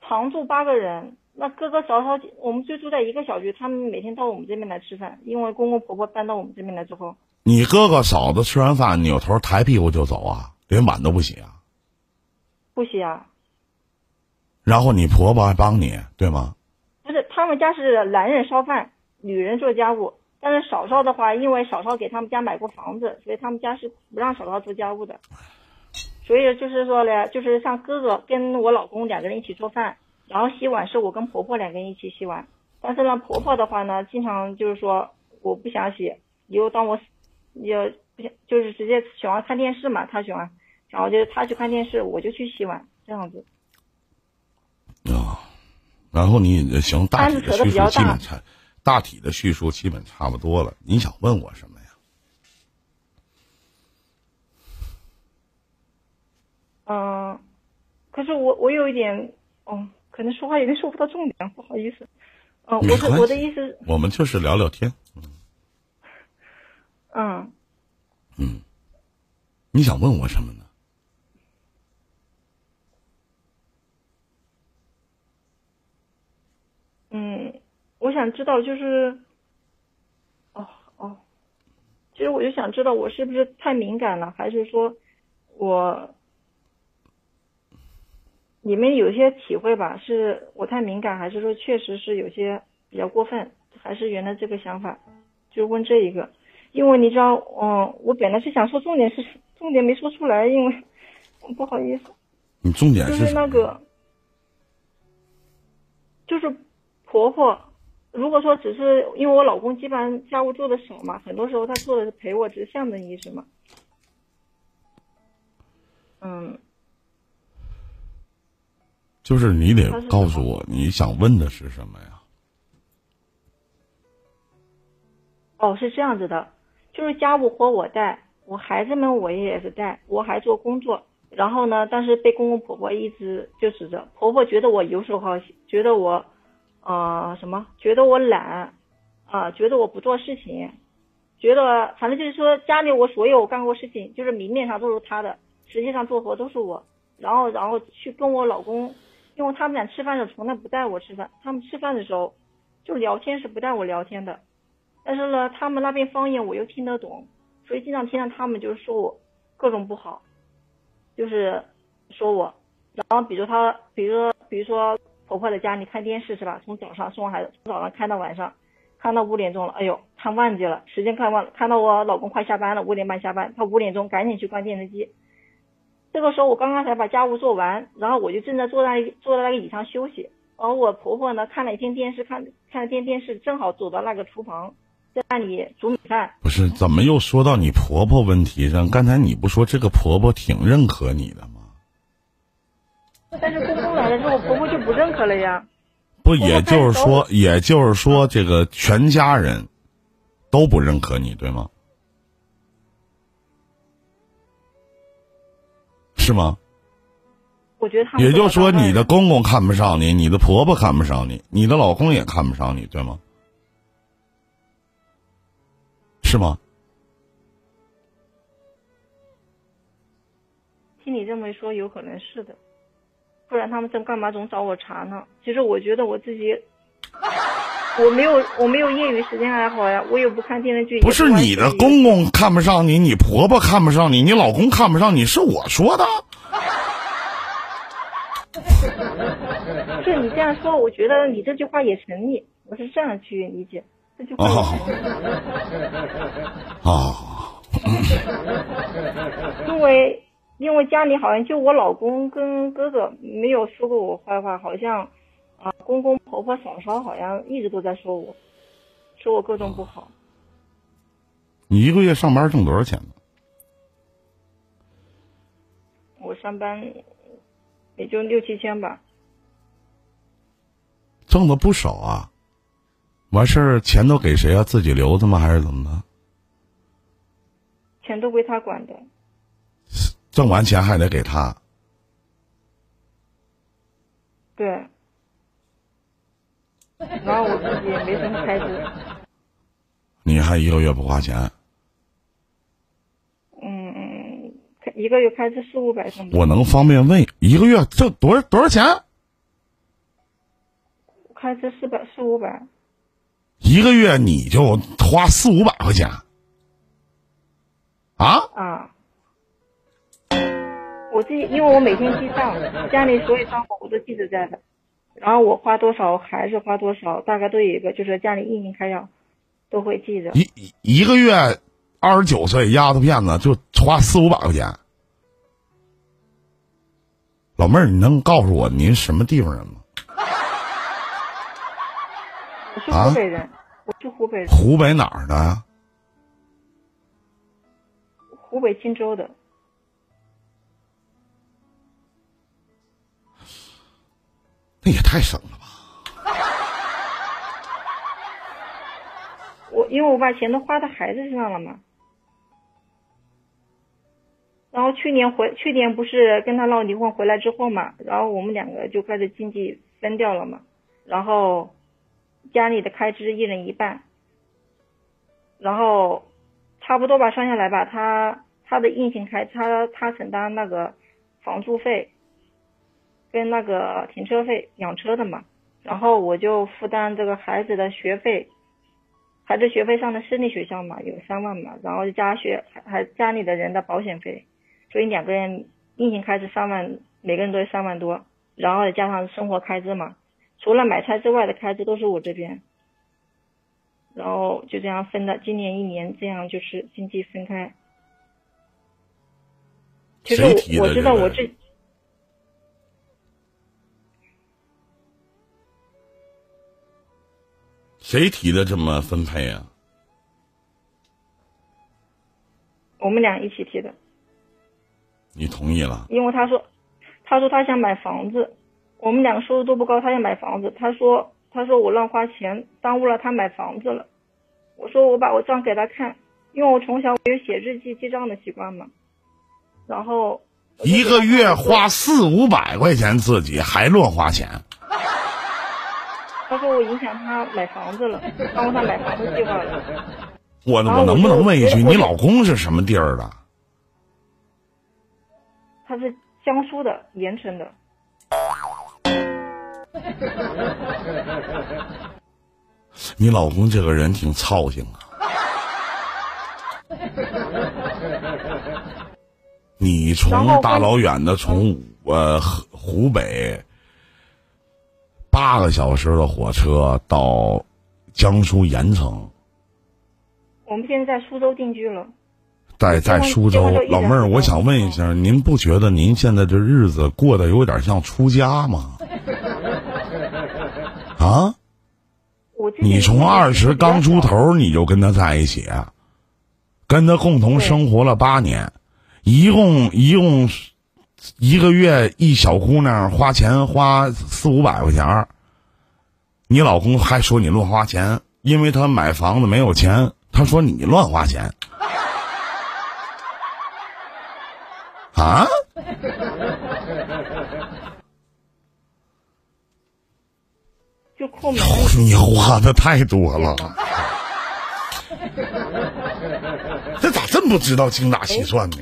常住八个人，那哥哥嫂嫂我们就住在一个小区，他们每天到我们这边来吃饭，因为公公婆婆搬到我们这边来之后，你哥哥嫂子吃完饭扭头抬屁股就走啊，连碗都不洗啊？不洗啊。然后你婆婆还帮你，对吗？不是，他们家是男人烧饭，女人做家务。但是嫂嫂的话，因为嫂嫂给他们家买过房子，所以他们家是不让嫂嫂做家务的。所以就是说呢，就是像哥哥跟我老公两个人一起做饭，然后洗碗是我跟婆婆两个人一起洗碗。但是呢，婆婆的话呢，经常就是说我不想洗，以后当我也不想，就是直接喜欢看电视嘛，她喜欢，然后就是她去看电视，我就去洗碗，这样子。啊，然后你行，大体的叙述基本差，大体的叙述基本差不多了。你想问我什么呀？嗯，可是我我有一点，哦，可能说话有点说不到重点，不好意思。嗯，没关系我是我的意思，我们就是聊聊天。嗯嗯，你想问我什么呢？嗯，我想知道就是，哦哦，其实我就想知道我是不是太敏感了，还是说我你们有些体会吧，是我太敏感，还是说确实是有些比较过分，还是原来这个想法，就问这一个，因为你知道，嗯，我本来是想说重点是重点没说出来，因为 不好意思。你重点就是？那个，就是婆婆。如果说只是因为我老公基本上家务做的少嘛，很多时候他做的是陪我，只是象征意识嘛。嗯，就是你得告诉我你想问的是什么呀？哦，是这样子的，就是家务活我带，我孩子们我也是带，我还做工作。然后呢，但是被公公婆婆一直就指着，婆婆觉得我游手好闲，觉得我，呃，什么，觉得我懒，啊、觉得我不做事情，觉得反正就是说家里我所有我干过事情，就是明面上都是他的，实际上做活都是我。然后，然后去跟我老公，因为他们俩吃饭的时候从来不带我吃饭，他们吃饭的时候就聊天是不带我聊天的。但是呢，他们那边方言我又听得懂，所以经常听到他们就是说我各种不好，就是说我。然后比如他，比如说，比如说婆婆在家里看电视是吧？从早上送孩子，从早上看到晚上，看到五点钟了，哎呦，看忘记了时间看忘了，看到我老公快下班了，五点半下班，他五点钟赶紧去关电视机。这个时候我刚刚才把家务做完，然后我就正在坐在坐在那个椅上休息，而我婆婆呢看了一天电视，看看了天电视，正好走到那个厨房，在那里煮米饭。不是，怎么又说到你婆婆问题上？刚才你不说这个婆婆挺认可你的吗？但是公公来了之后，婆婆就不认可了呀。不，也就是说，也就是说，这个全家人都不认可你，对吗？是吗？我觉得他们也就是说，你的公公看不上你，你的婆婆看不上你，你的老公也看不上你，对吗？是吗？听你这么一说，有可能是的，不然他们总干嘛总找我茬呢？其实我觉得我自己，我没有我没有业余时间爱好呀，我也不看电视剧。不是你的公公看不上你，你婆婆看不上你，你老公看不上你，是我说的。是你这样说，我觉得你这句话也成立，我是这样去理解这句话因为因为家里好像就我老公跟哥哥没有说过我坏话，好像啊公公婆婆嫂嫂好像一直都在说我，说我各种不好。你一个月上班挣多少钱呢？我上班也就六七千吧，挣的不少啊。完事儿钱都给谁啊？自己留着吗？还是怎么的？钱都归他管的。挣完钱还得给他。对，然后我自己也没什么开支，你还一个月不花钱？嗯一个月开支四五百什么，我能方便问一个月挣多少多少钱？开支四百四五百，一个月你就花四五百块钱啊？啊。我自己，因为我每天记账，家里所有账户我都记着在的，然后我花多少，孩子花多少，大概都有一个，就是家里一应开销都会记着。一一一个月二十九岁丫头片子就花四五百块钱。老妹儿，你能告诉我您什么地方人吗？我是啊湖北人，我是湖北人，湖北哪儿的呀？湖北荆州的。那也太省了吧！我因为我把钱都花到孩子身上了嘛。然后去年回去年不是跟他闹离婚回来之后嘛，然后我们两个就开始经济分掉了嘛，然后家里的开支一人一半，然后差不多吧，算下来吧，他他的硬性开他他承担那个房租费跟那个停车费养车的嘛，然后我就负担这个孩子的学费。孩子学费上的私立学校嘛，有三万嘛，然后加学还还家里的人的保险费，所以两个人硬性开支三万，每个人都是三万多，然后再加上生活开支嘛，除了买菜之外的开支都是我这边，然后就这样分的，今年一年这样就是经济分开。其实我我知道我这。谁提的这么分配啊？我们俩一起提的。你同意了？因为他说，他说他想买房子，我们两个收入都不高，他想买房子。他说，他说我乱花钱，耽误了他买房子了。我说我把我账给他看，因为我从小有写日记记账的习惯嘛。然后一个月花四五百块钱，自己还乱花钱。他说我影响他买房子了，耽误他买房子计划了。我我能不能问一句，你老公是什么地儿的？他是江苏的盐城的。你老公这个人挺操心啊。你从大老远的从呃湖北。八个小时的火车到江苏盐城。我们现在在苏州定居了。在在苏州，老妹儿，我想问一下，您不觉得您现在这日子过得有点像出家吗？啊？你从二十刚出头你就跟他在一起，跟他共同生活了八年，一共一共。一个月一小姑娘花钱花四五百块钱你老公还说你乱花钱，因为他买房子没有钱，他说你乱花钱啊？就。你花的太多了，这咋这么不知道精打细算呢？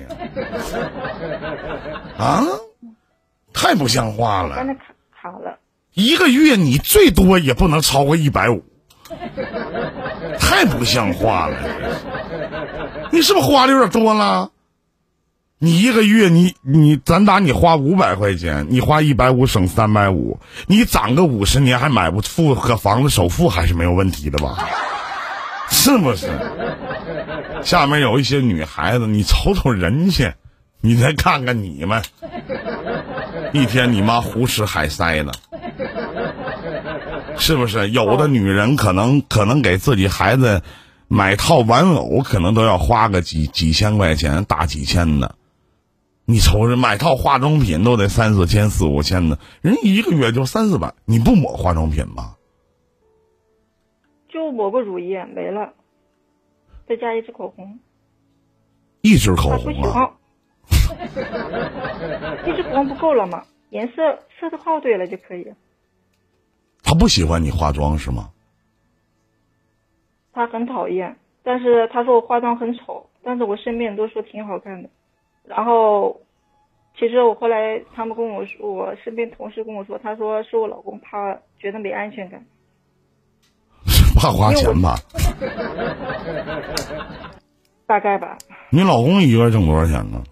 啊，太不像话了！一个月你最多也不能超过一百五，太不像话了！你是不是花的有点多了？你一个月你你咱打你花五百块钱，你花一百五省三百五，你攒个五十年还买不付个房子首付还是没有问题的吧？是不是？下面有一些女孩子，你瞅瞅人家。你再看看你们，一天你妈胡吃海塞的，是不是？有的女人可能可能给自己孩子买套玩偶，可能都要花个几几千块钱，大几千的。你瞅着买套化妆品都得三四千、四五千的，人一个月就三四百，你不抹化妆品吗？就抹个乳液没了，再加一支口红。一支口红啊。一 支红不够了吗？颜色色号对了就可以。他不喜欢你化妆是吗？他很讨厌，但是他说我化妆很丑，但是我身边人都说挺好看的。然后，其实我后来他们跟我说，我身边同事跟我说，他说是我老公怕觉得没安全感，怕花钱吧？大概吧。你老公一个月挣多少钱呢？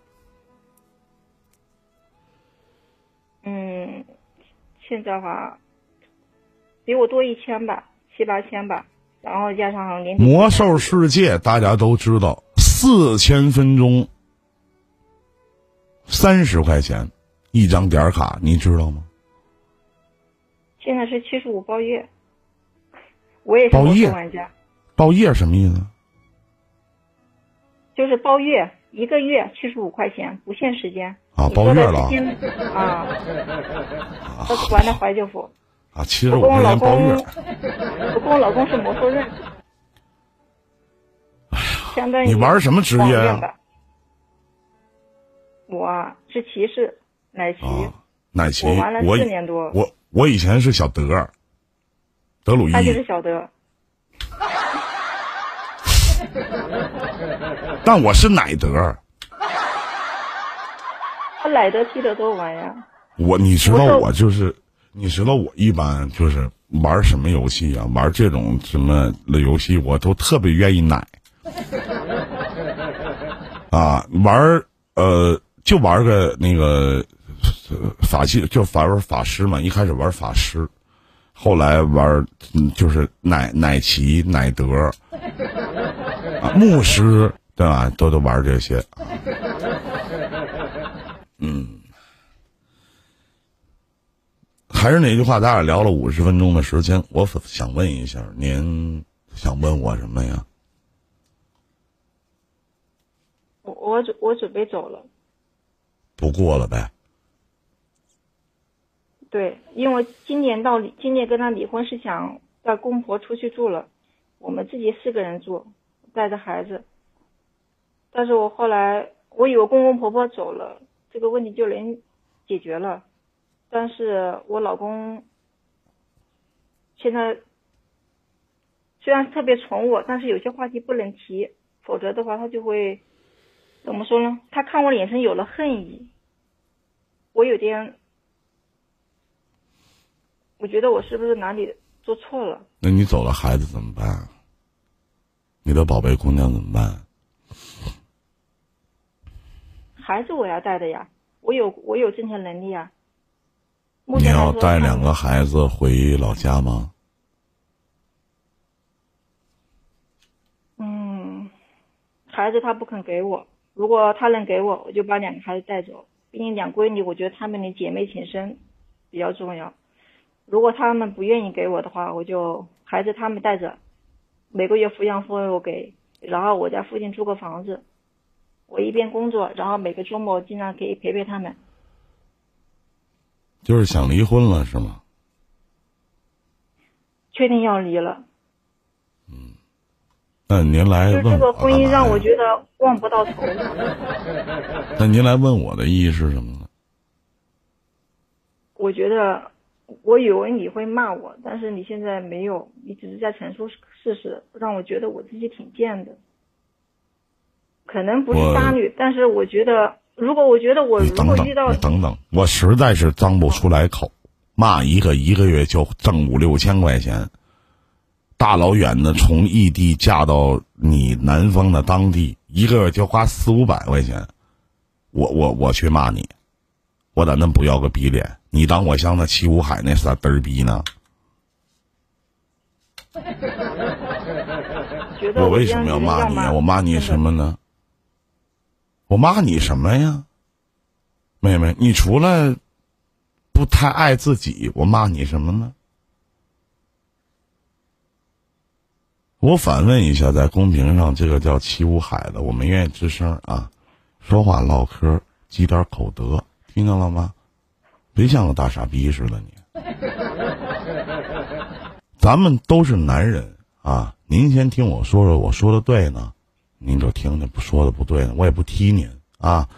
现在话，比我多一千吧，七八千吧，然后加上年魔兽世界大家都知道，四千分钟，三十块钱一张点卡，你知道吗？现在是七十五包月，我也是魔兽玩家。包夜什么意思？就是包月，一个月七十五块钱，不限时间。啊，包月了啊！我是玩的怀旧服啊，七十五块钱包月。我跟我老公是魔兽刃。相当于你玩什么职业啊？我是骑士，奶骑。奶骑。我玩了四年多。我我以前是小德，德鲁伊。他就是小德。但我是奶德。他奶德、基德都玩呀。我你知道我就是，你知道我一般就是玩什么游戏啊？玩这种什么的游戏，我都特别愿意奶。啊，玩呃，就玩个那个法系，就玩法师嘛。一开始玩法师，后来玩就是奶奶奇、奶德、啊、牧师，对吧？都都玩这些。嗯，还是那句话，咱俩聊了五十分钟的时间，我想问一下，您想问我什么呀？我我准我准备走了，不过了呗。对，因为今年到今年跟他离婚是想带公婆出去住了，我们自己四个人住，带着孩子。但是我后来我以为公公婆婆走了。这个问题就能解决了，但是我老公现在虽然特别宠我，但是有些话题不能提，否则的话他就会怎么说呢？他看我眼神有了恨意，我有点，我觉得我是不是哪里做错了？那你走了，孩子怎么办？你的宝贝姑娘怎么办？孩子我要带的呀，我有我有挣钱能力啊。你要带两个孩子回老家吗？嗯，孩子他不肯给我，如果他能给我，我就把两个孩子带走。毕竟两闺女，我觉得她们的姐妹情深比较重要。如果他们不愿意给我的话，我就孩子他们带着，每个月抚养费我给，然后我在附近租个房子。我一边工作，然后每个周末经常可以陪陪他们。就是想离婚了是吗？确定要离了。嗯，那您来问。这个婚姻让我觉得望不到头。那您来问我的意义是什么呢？我觉得，我以为你会骂我，但是你现在没有，你只是在陈述事实，让我觉得我自己挺贱的。可能不是渣女，但是我觉得，如果我觉得我如果遇到，等等，我实在是张不出来口，骂一个一个月就挣五六千块钱，大老远的从异地嫁到你南方的当地，一个月就花四五百块钱，我我我去骂你，我咋那不要个逼脸？你当我像那七武海那仨嘚儿逼呢？我为什么要骂你？我骂你什么呢？我骂你什么呀，妹妹？你除了不太爱自己，我骂你什么呢？我反问一下，在公屏上，这个叫七武海的，我没愿意吱声啊，说话唠嗑，积点口德，听见了吗？别像个大傻逼似的你。咱们都是男人啊，您先听我说说，我说的对呢。您就听听，不说的不对呢，我也不踢您啊。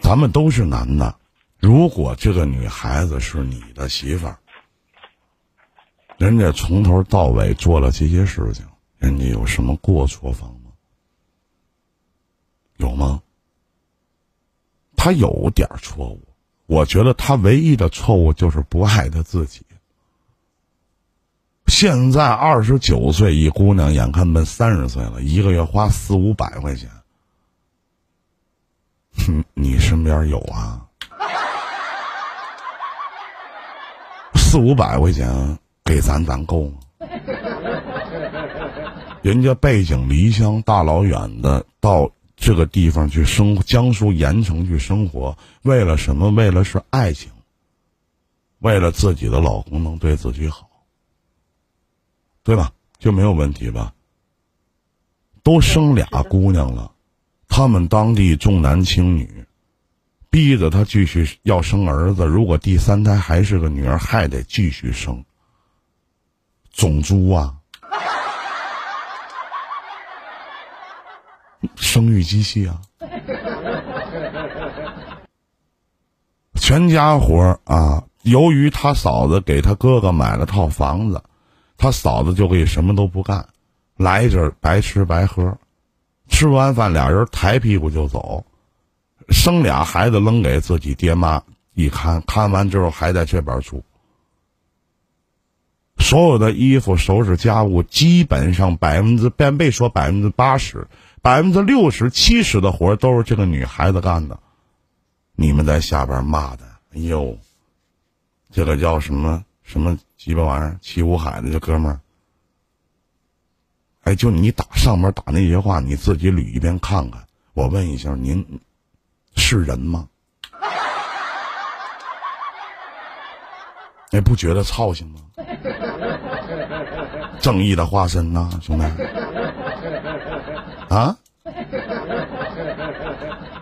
咱们都是男的，如果这个女孩子是你的媳妇儿，人家从头到尾做了这些事情，人家有什么过错方吗？有吗？他有点错误，我觉得他唯一的错误就是不爱他自己。现在二十九岁一姑娘，眼看奔三十岁了，一个月花四五百块钱，哼，你身边有啊？四五百块钱给咱，咱够吗？人家背井离乡，大老远的到这个地方去生，江苏盐城去生活，为了什么？为了是爱情，为了自己的老公能对自己好。对吧？就没有问题吧？都生俩姑娘了，他们当地重男轻女，逼着他继续要生儿子。如果第三胎还是个女儿，还得继续生。种猪啊！生育机器啊！全家活啊！由于他嫂子给他哥哥买了套房子，他嫂子就可以什么都不干，来这儿白吃白喝，吃完饭俩人抬屁股就走，生俩孩子扔给自己爹妈一看，看完之后还在这边住。所有的衣服、收拾家务，基本上百分之别别说百分之八十，百分之六十、七十的活都是这个女孩子干的。你们在下边骂的，哎呦，这个叫什么什么鸡巴玩意儿？齐武海的这哥们儿，哎，就你打上面打那些话，你自己捋一遍看看。我问一下，您是人吗？哎，不觉得操心吗？正义的化身呐，兄弟！啊，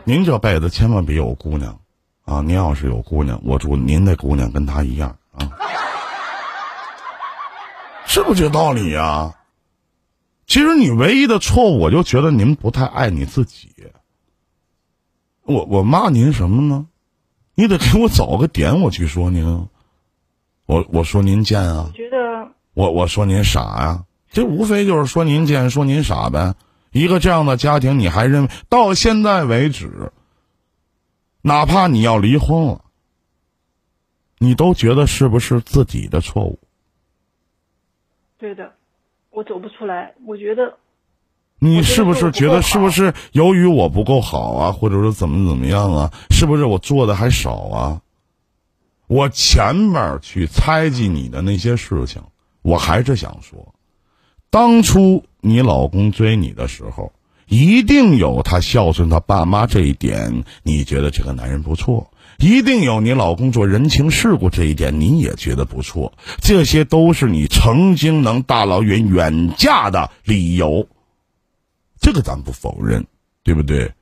您这辈子千万别有姑娘啊！您要是有姑娘，我祝您的姑娘跟她一样啊，是不是这道理呀？其实你唯一的错误，我就觉得您不太爱你自己。我我骂您什么呢？你得给我找个点，我去说您。我我说您贱啊！觉得我我说您傻呀，这无非就是说您贱，说您傻呗。一个这样的家庭，你还认为到现在为止，哪怕你要离婚了，你都觉得是不是自己的错误？对的，我走不出来。我觉得你是不是觉得是不是由于我不够好啊，或者说怎么怎么样啊？是不是我做的还少啊？我前面去猜忌你的那些事情，我还是想说，当初你老公追你的时候，一定有他孝顺他爸妈这一点，你觉得这个男人不错；一定有你老公做人情世故这一点，你也觉得不错。这些都是你曾经能大老远远嫁的理由，这个咱不否认，对不对？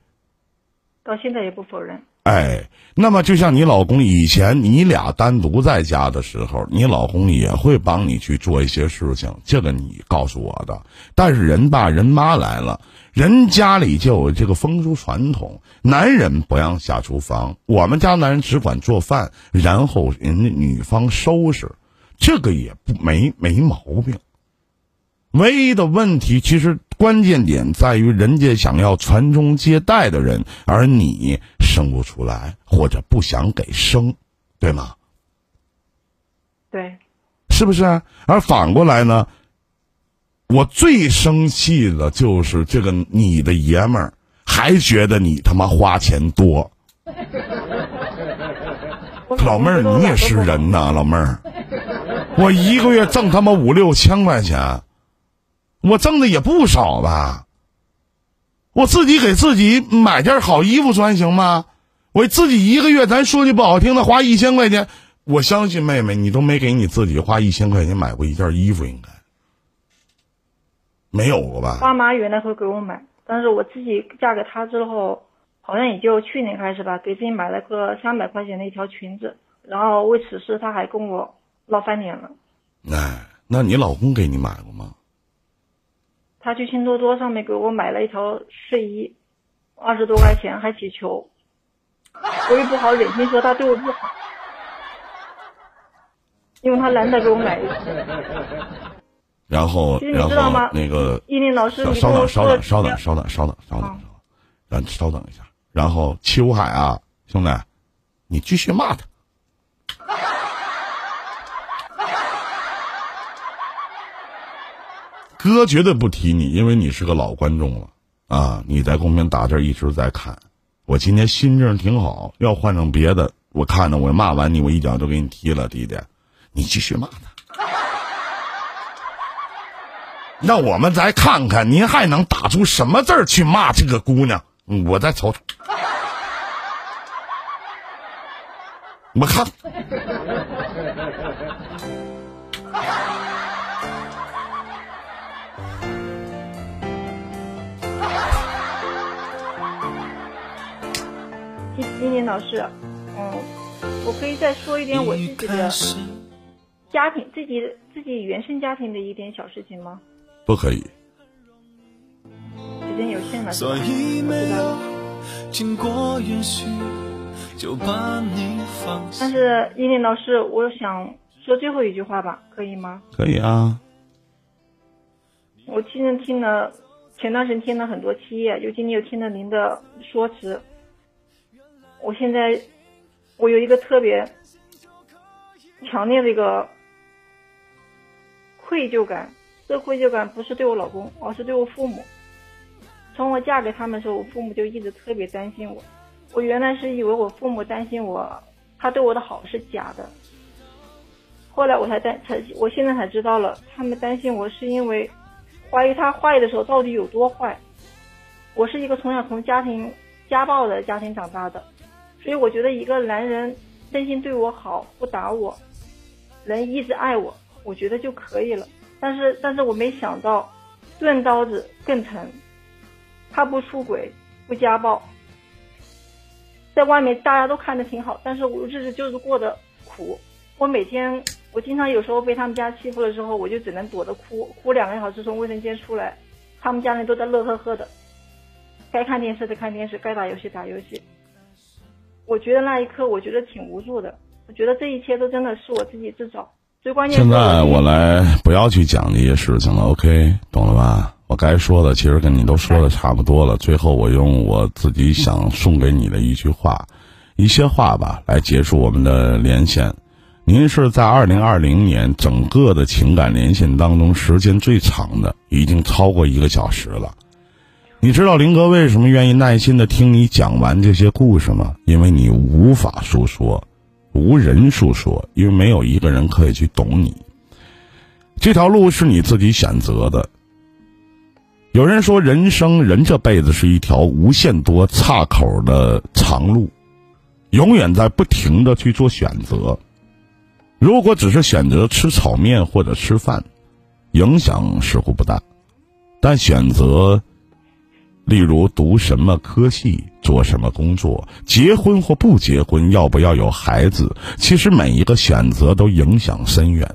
到现在也不否认。哎，那么就像你老公以前你俩单独在家的时候，你老公也会帮你去做一些事情，这个你告诉我的。但是人爸人妈来了，人家里就有这个风俗传统，男人不让下厨房，我们家男人只管做饭，然后人女方收拾，这个也不没没毛病。唯一的问题，其实关键点在于人家想要传宗接代的人，而你生不出来，或者不想给生，对吗？对，是不是？而反过来呢？我最生气的就是这个你的爷们儿还觉得你他妈花钱多。老妹儿，你也是人呐，老妹儿，我一个月挣他妈五六千块钱。我挣的也不少吧，我自己给自己买件好衣服穿行吗？我自己一个月，咱说句不好听的，花一千块钱，我相信妹妹你都没给你自己花一千块钱买过一件衣服，应该没有过吧？爸妈原来会给我买，但是我自己嫁给他之后，好像也就去年开始吧，给自己买了个三百块钱的一条裙子，然后为此事他还跟我闹翻脸了。哎，那你老公给你买过吗？他去拼多多上面给我买了一条睡衣，二十多块钱还起球，我也不好忍心说他对我不好，因为他难得给我买一次。然后，然后那个依林老师，稍等，稍等，稍等，稍等，稍等，稍等，咱稍等一下。然后秋海啊，兄弟，你继续骂他。哥绝对不提你，因为你是个老观众了啊！你在公屏打字一直在看，我今天心情挺好。要换成别的，我看着我骂完你，我一脚就给你踢了，弟弟，你继续骂他。那我们再看看，您还能打出什么字儿去骂这个姑娘？我再瞅瞅，我看。金林老师，嗯，我可以再说一点我自己的家庭、自己自己原生家庭的一点小事情吗？不可以。时间有限了，是吧？但是依林老师，我想说最后一句话吧，可以吗？可以啊。我今天听了，前段时间听了很多期，尤其你有听了您的说辞。我现在我有一个特别强烈的一个愧疚感，这愧疚感不是对我老公，而是对我父母。从我嫁给他们的时候，我父母就一直特别担心我。我原来是以为我父母担心我，他对我的好是假的。后来我才担才，我现在才知道了，他们担心我是因为怀疑他坏的时候到底有多坏。我是一个从小从家庭家暴的家庭长大的，所以我觉得一个男人真心对我好，不打我，能一直爱我，我觉得就可以了。但是，但是我没想到，钝刀子更疼。他不出轨，不家暴。在外面大家都看着挺好，但是我日子就是过得苦。我每天，我经常有时候被他们家欺负的时候，我就只能躲着哭，哭两个小时从卫生间出来，他们家人都在乐呵呵的，该看电视的看电视，该打游戏打游戏。我觉得那一刻，我觉得挺无助的。我觉得这一切都真的是我自己自找。最关键。现在我来不要去讲这些事情了，OK，懂了吧？我该说的其实跟你都说的差不多了。最后，我用我自己想送给你的一句话，一些话吧，来结束我们的连线。您是在二零二零年整个的情感连线当中时间最长的，已经超过一个小时了。你知道林哥为什么愿意耐心的听你讲完这些故事吗？因为你无法诉说，无人诉说，因为没有一个人可以去懂你。这条路是你自己选择的。有人说，人生人这辈子是一条无限多岔口的长路，永远在不停的去做选择。如果只是选择吃炒面或者吃饭，影响似乎不大；但选择，例如读什么科系、做什么工作、结婚或不结婚、要不要有孩子，其实每一个选择都影响深远。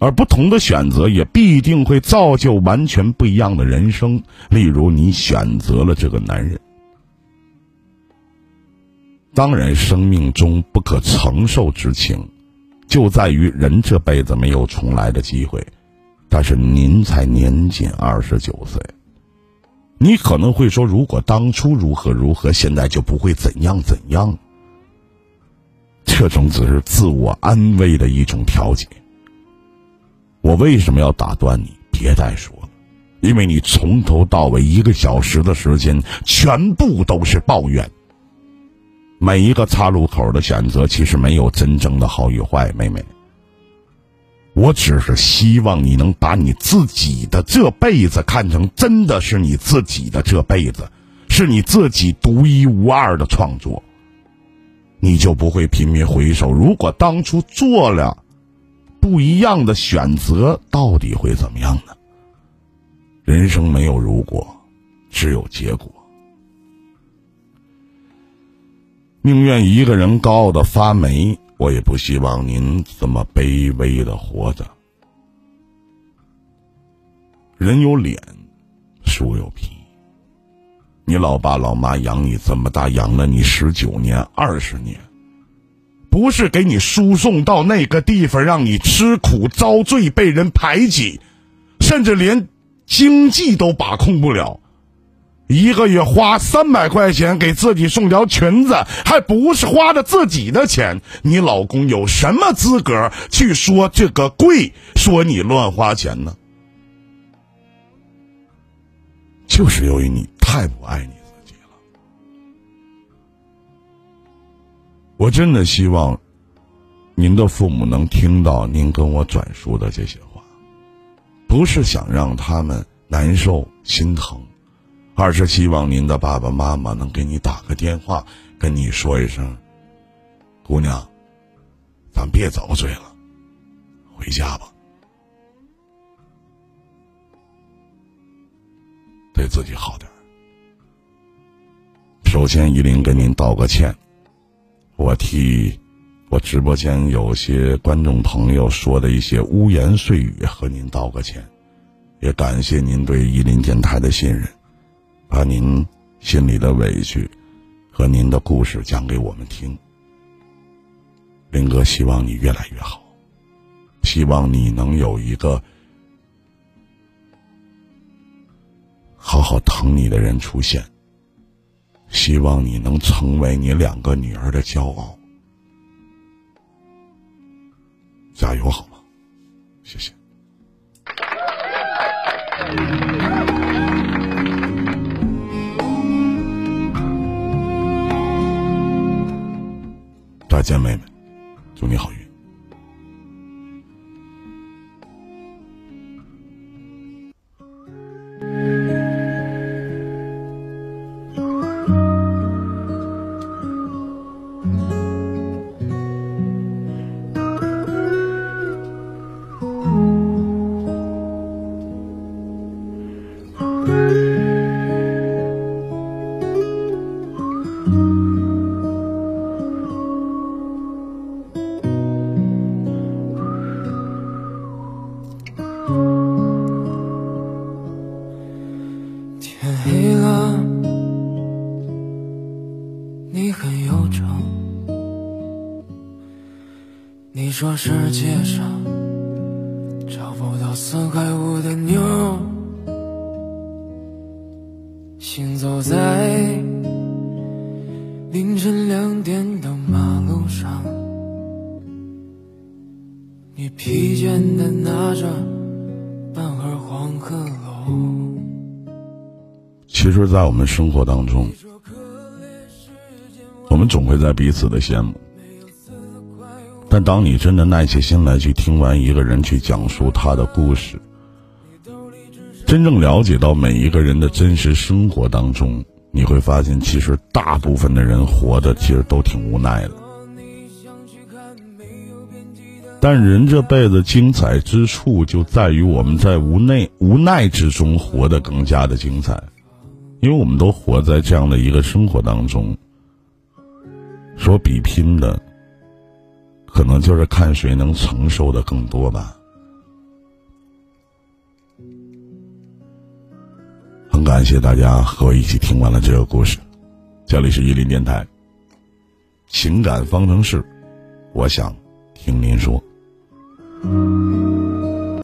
而不同的选择也必定会造就完全不一样的人生。例如，你选择了这个男人，当然，生命中不可承受之情，就在于人这辈子没有重来的机会。但是您才年仅二十九岁，你可能会说，如果当初如何如何，现在就不会怎样怎样。这种只是自我安慰的一种调节。我为什么要打断你？别再说了，因为你从头到尾一个小时的时间，全部都是抱怨。每一个岔路口的选择，其实没有真正的好与坏，妹妹。我只是希望你能把你自己的这辈子看成真的是你自己的这辈子，是你自己独一无二的创作。你就不会频频回首，如果当初做了。不一样的选择到底会怎么样呢？人生没有如果，只有结果。宁愿一个人高傲的发霉，我也不希望您这么卑微的活着。人有脸，树有皮。你老爸老妈养你这么大，养了你十九年、二十年。不是给你输送到那个地方，让你吃苦遭罪、被人排挤，甚至连经济都把控不了。一个月花三百块钱给自己送条裙子，还不是花的自己的钱。你老公有什么资格去说这个贵，说你乱花钱呢？就是由于你太不爱你自己了。我真的希望，您的父母能听到您跟我转述的这些话，不是想让他们难受心疼，二是希望您的爸爸妈妈能给你打个电话，跟你说一声：“姑娘，咱别遭罪了，回家吧，对自己好点首先，依林跟您道个歉。我替我直播间有些观众朋友说的一些污言碎语和您道个歉，也感谢您对伊林电台的信任，把您心里的委屈和您的故事讲给我们听。林哥希望你越来越好，希望你能有一个好好疼你的人出现，希望你能成为你两个女儿的骄傲。加油，好吗？谢谢。再见，妹妹，祝你好运。世界上找不到四块五的妞，行走在凌晨两点的马路上，你疲倦的拿着半盒黄鹤楼。其实，在我们生活当中，我们总会在彼此的羡慕。但当你真的耐起心来去听完一个人去讲述他的故事，真正了解到每一个人的真实生活当中，你会发现，其实大部分的人活的其实都挺无奈的。但人这辈子精彩之处就在于我们在无奈无奈之中活得更加的精彩。因为我们都活在这样的一个生活当中，所比拼的，可能就是看谁能承受的更多吧。很感谢大家和我一起听完了这个故事，这里是玉林电台，情感方程式，我想听您说。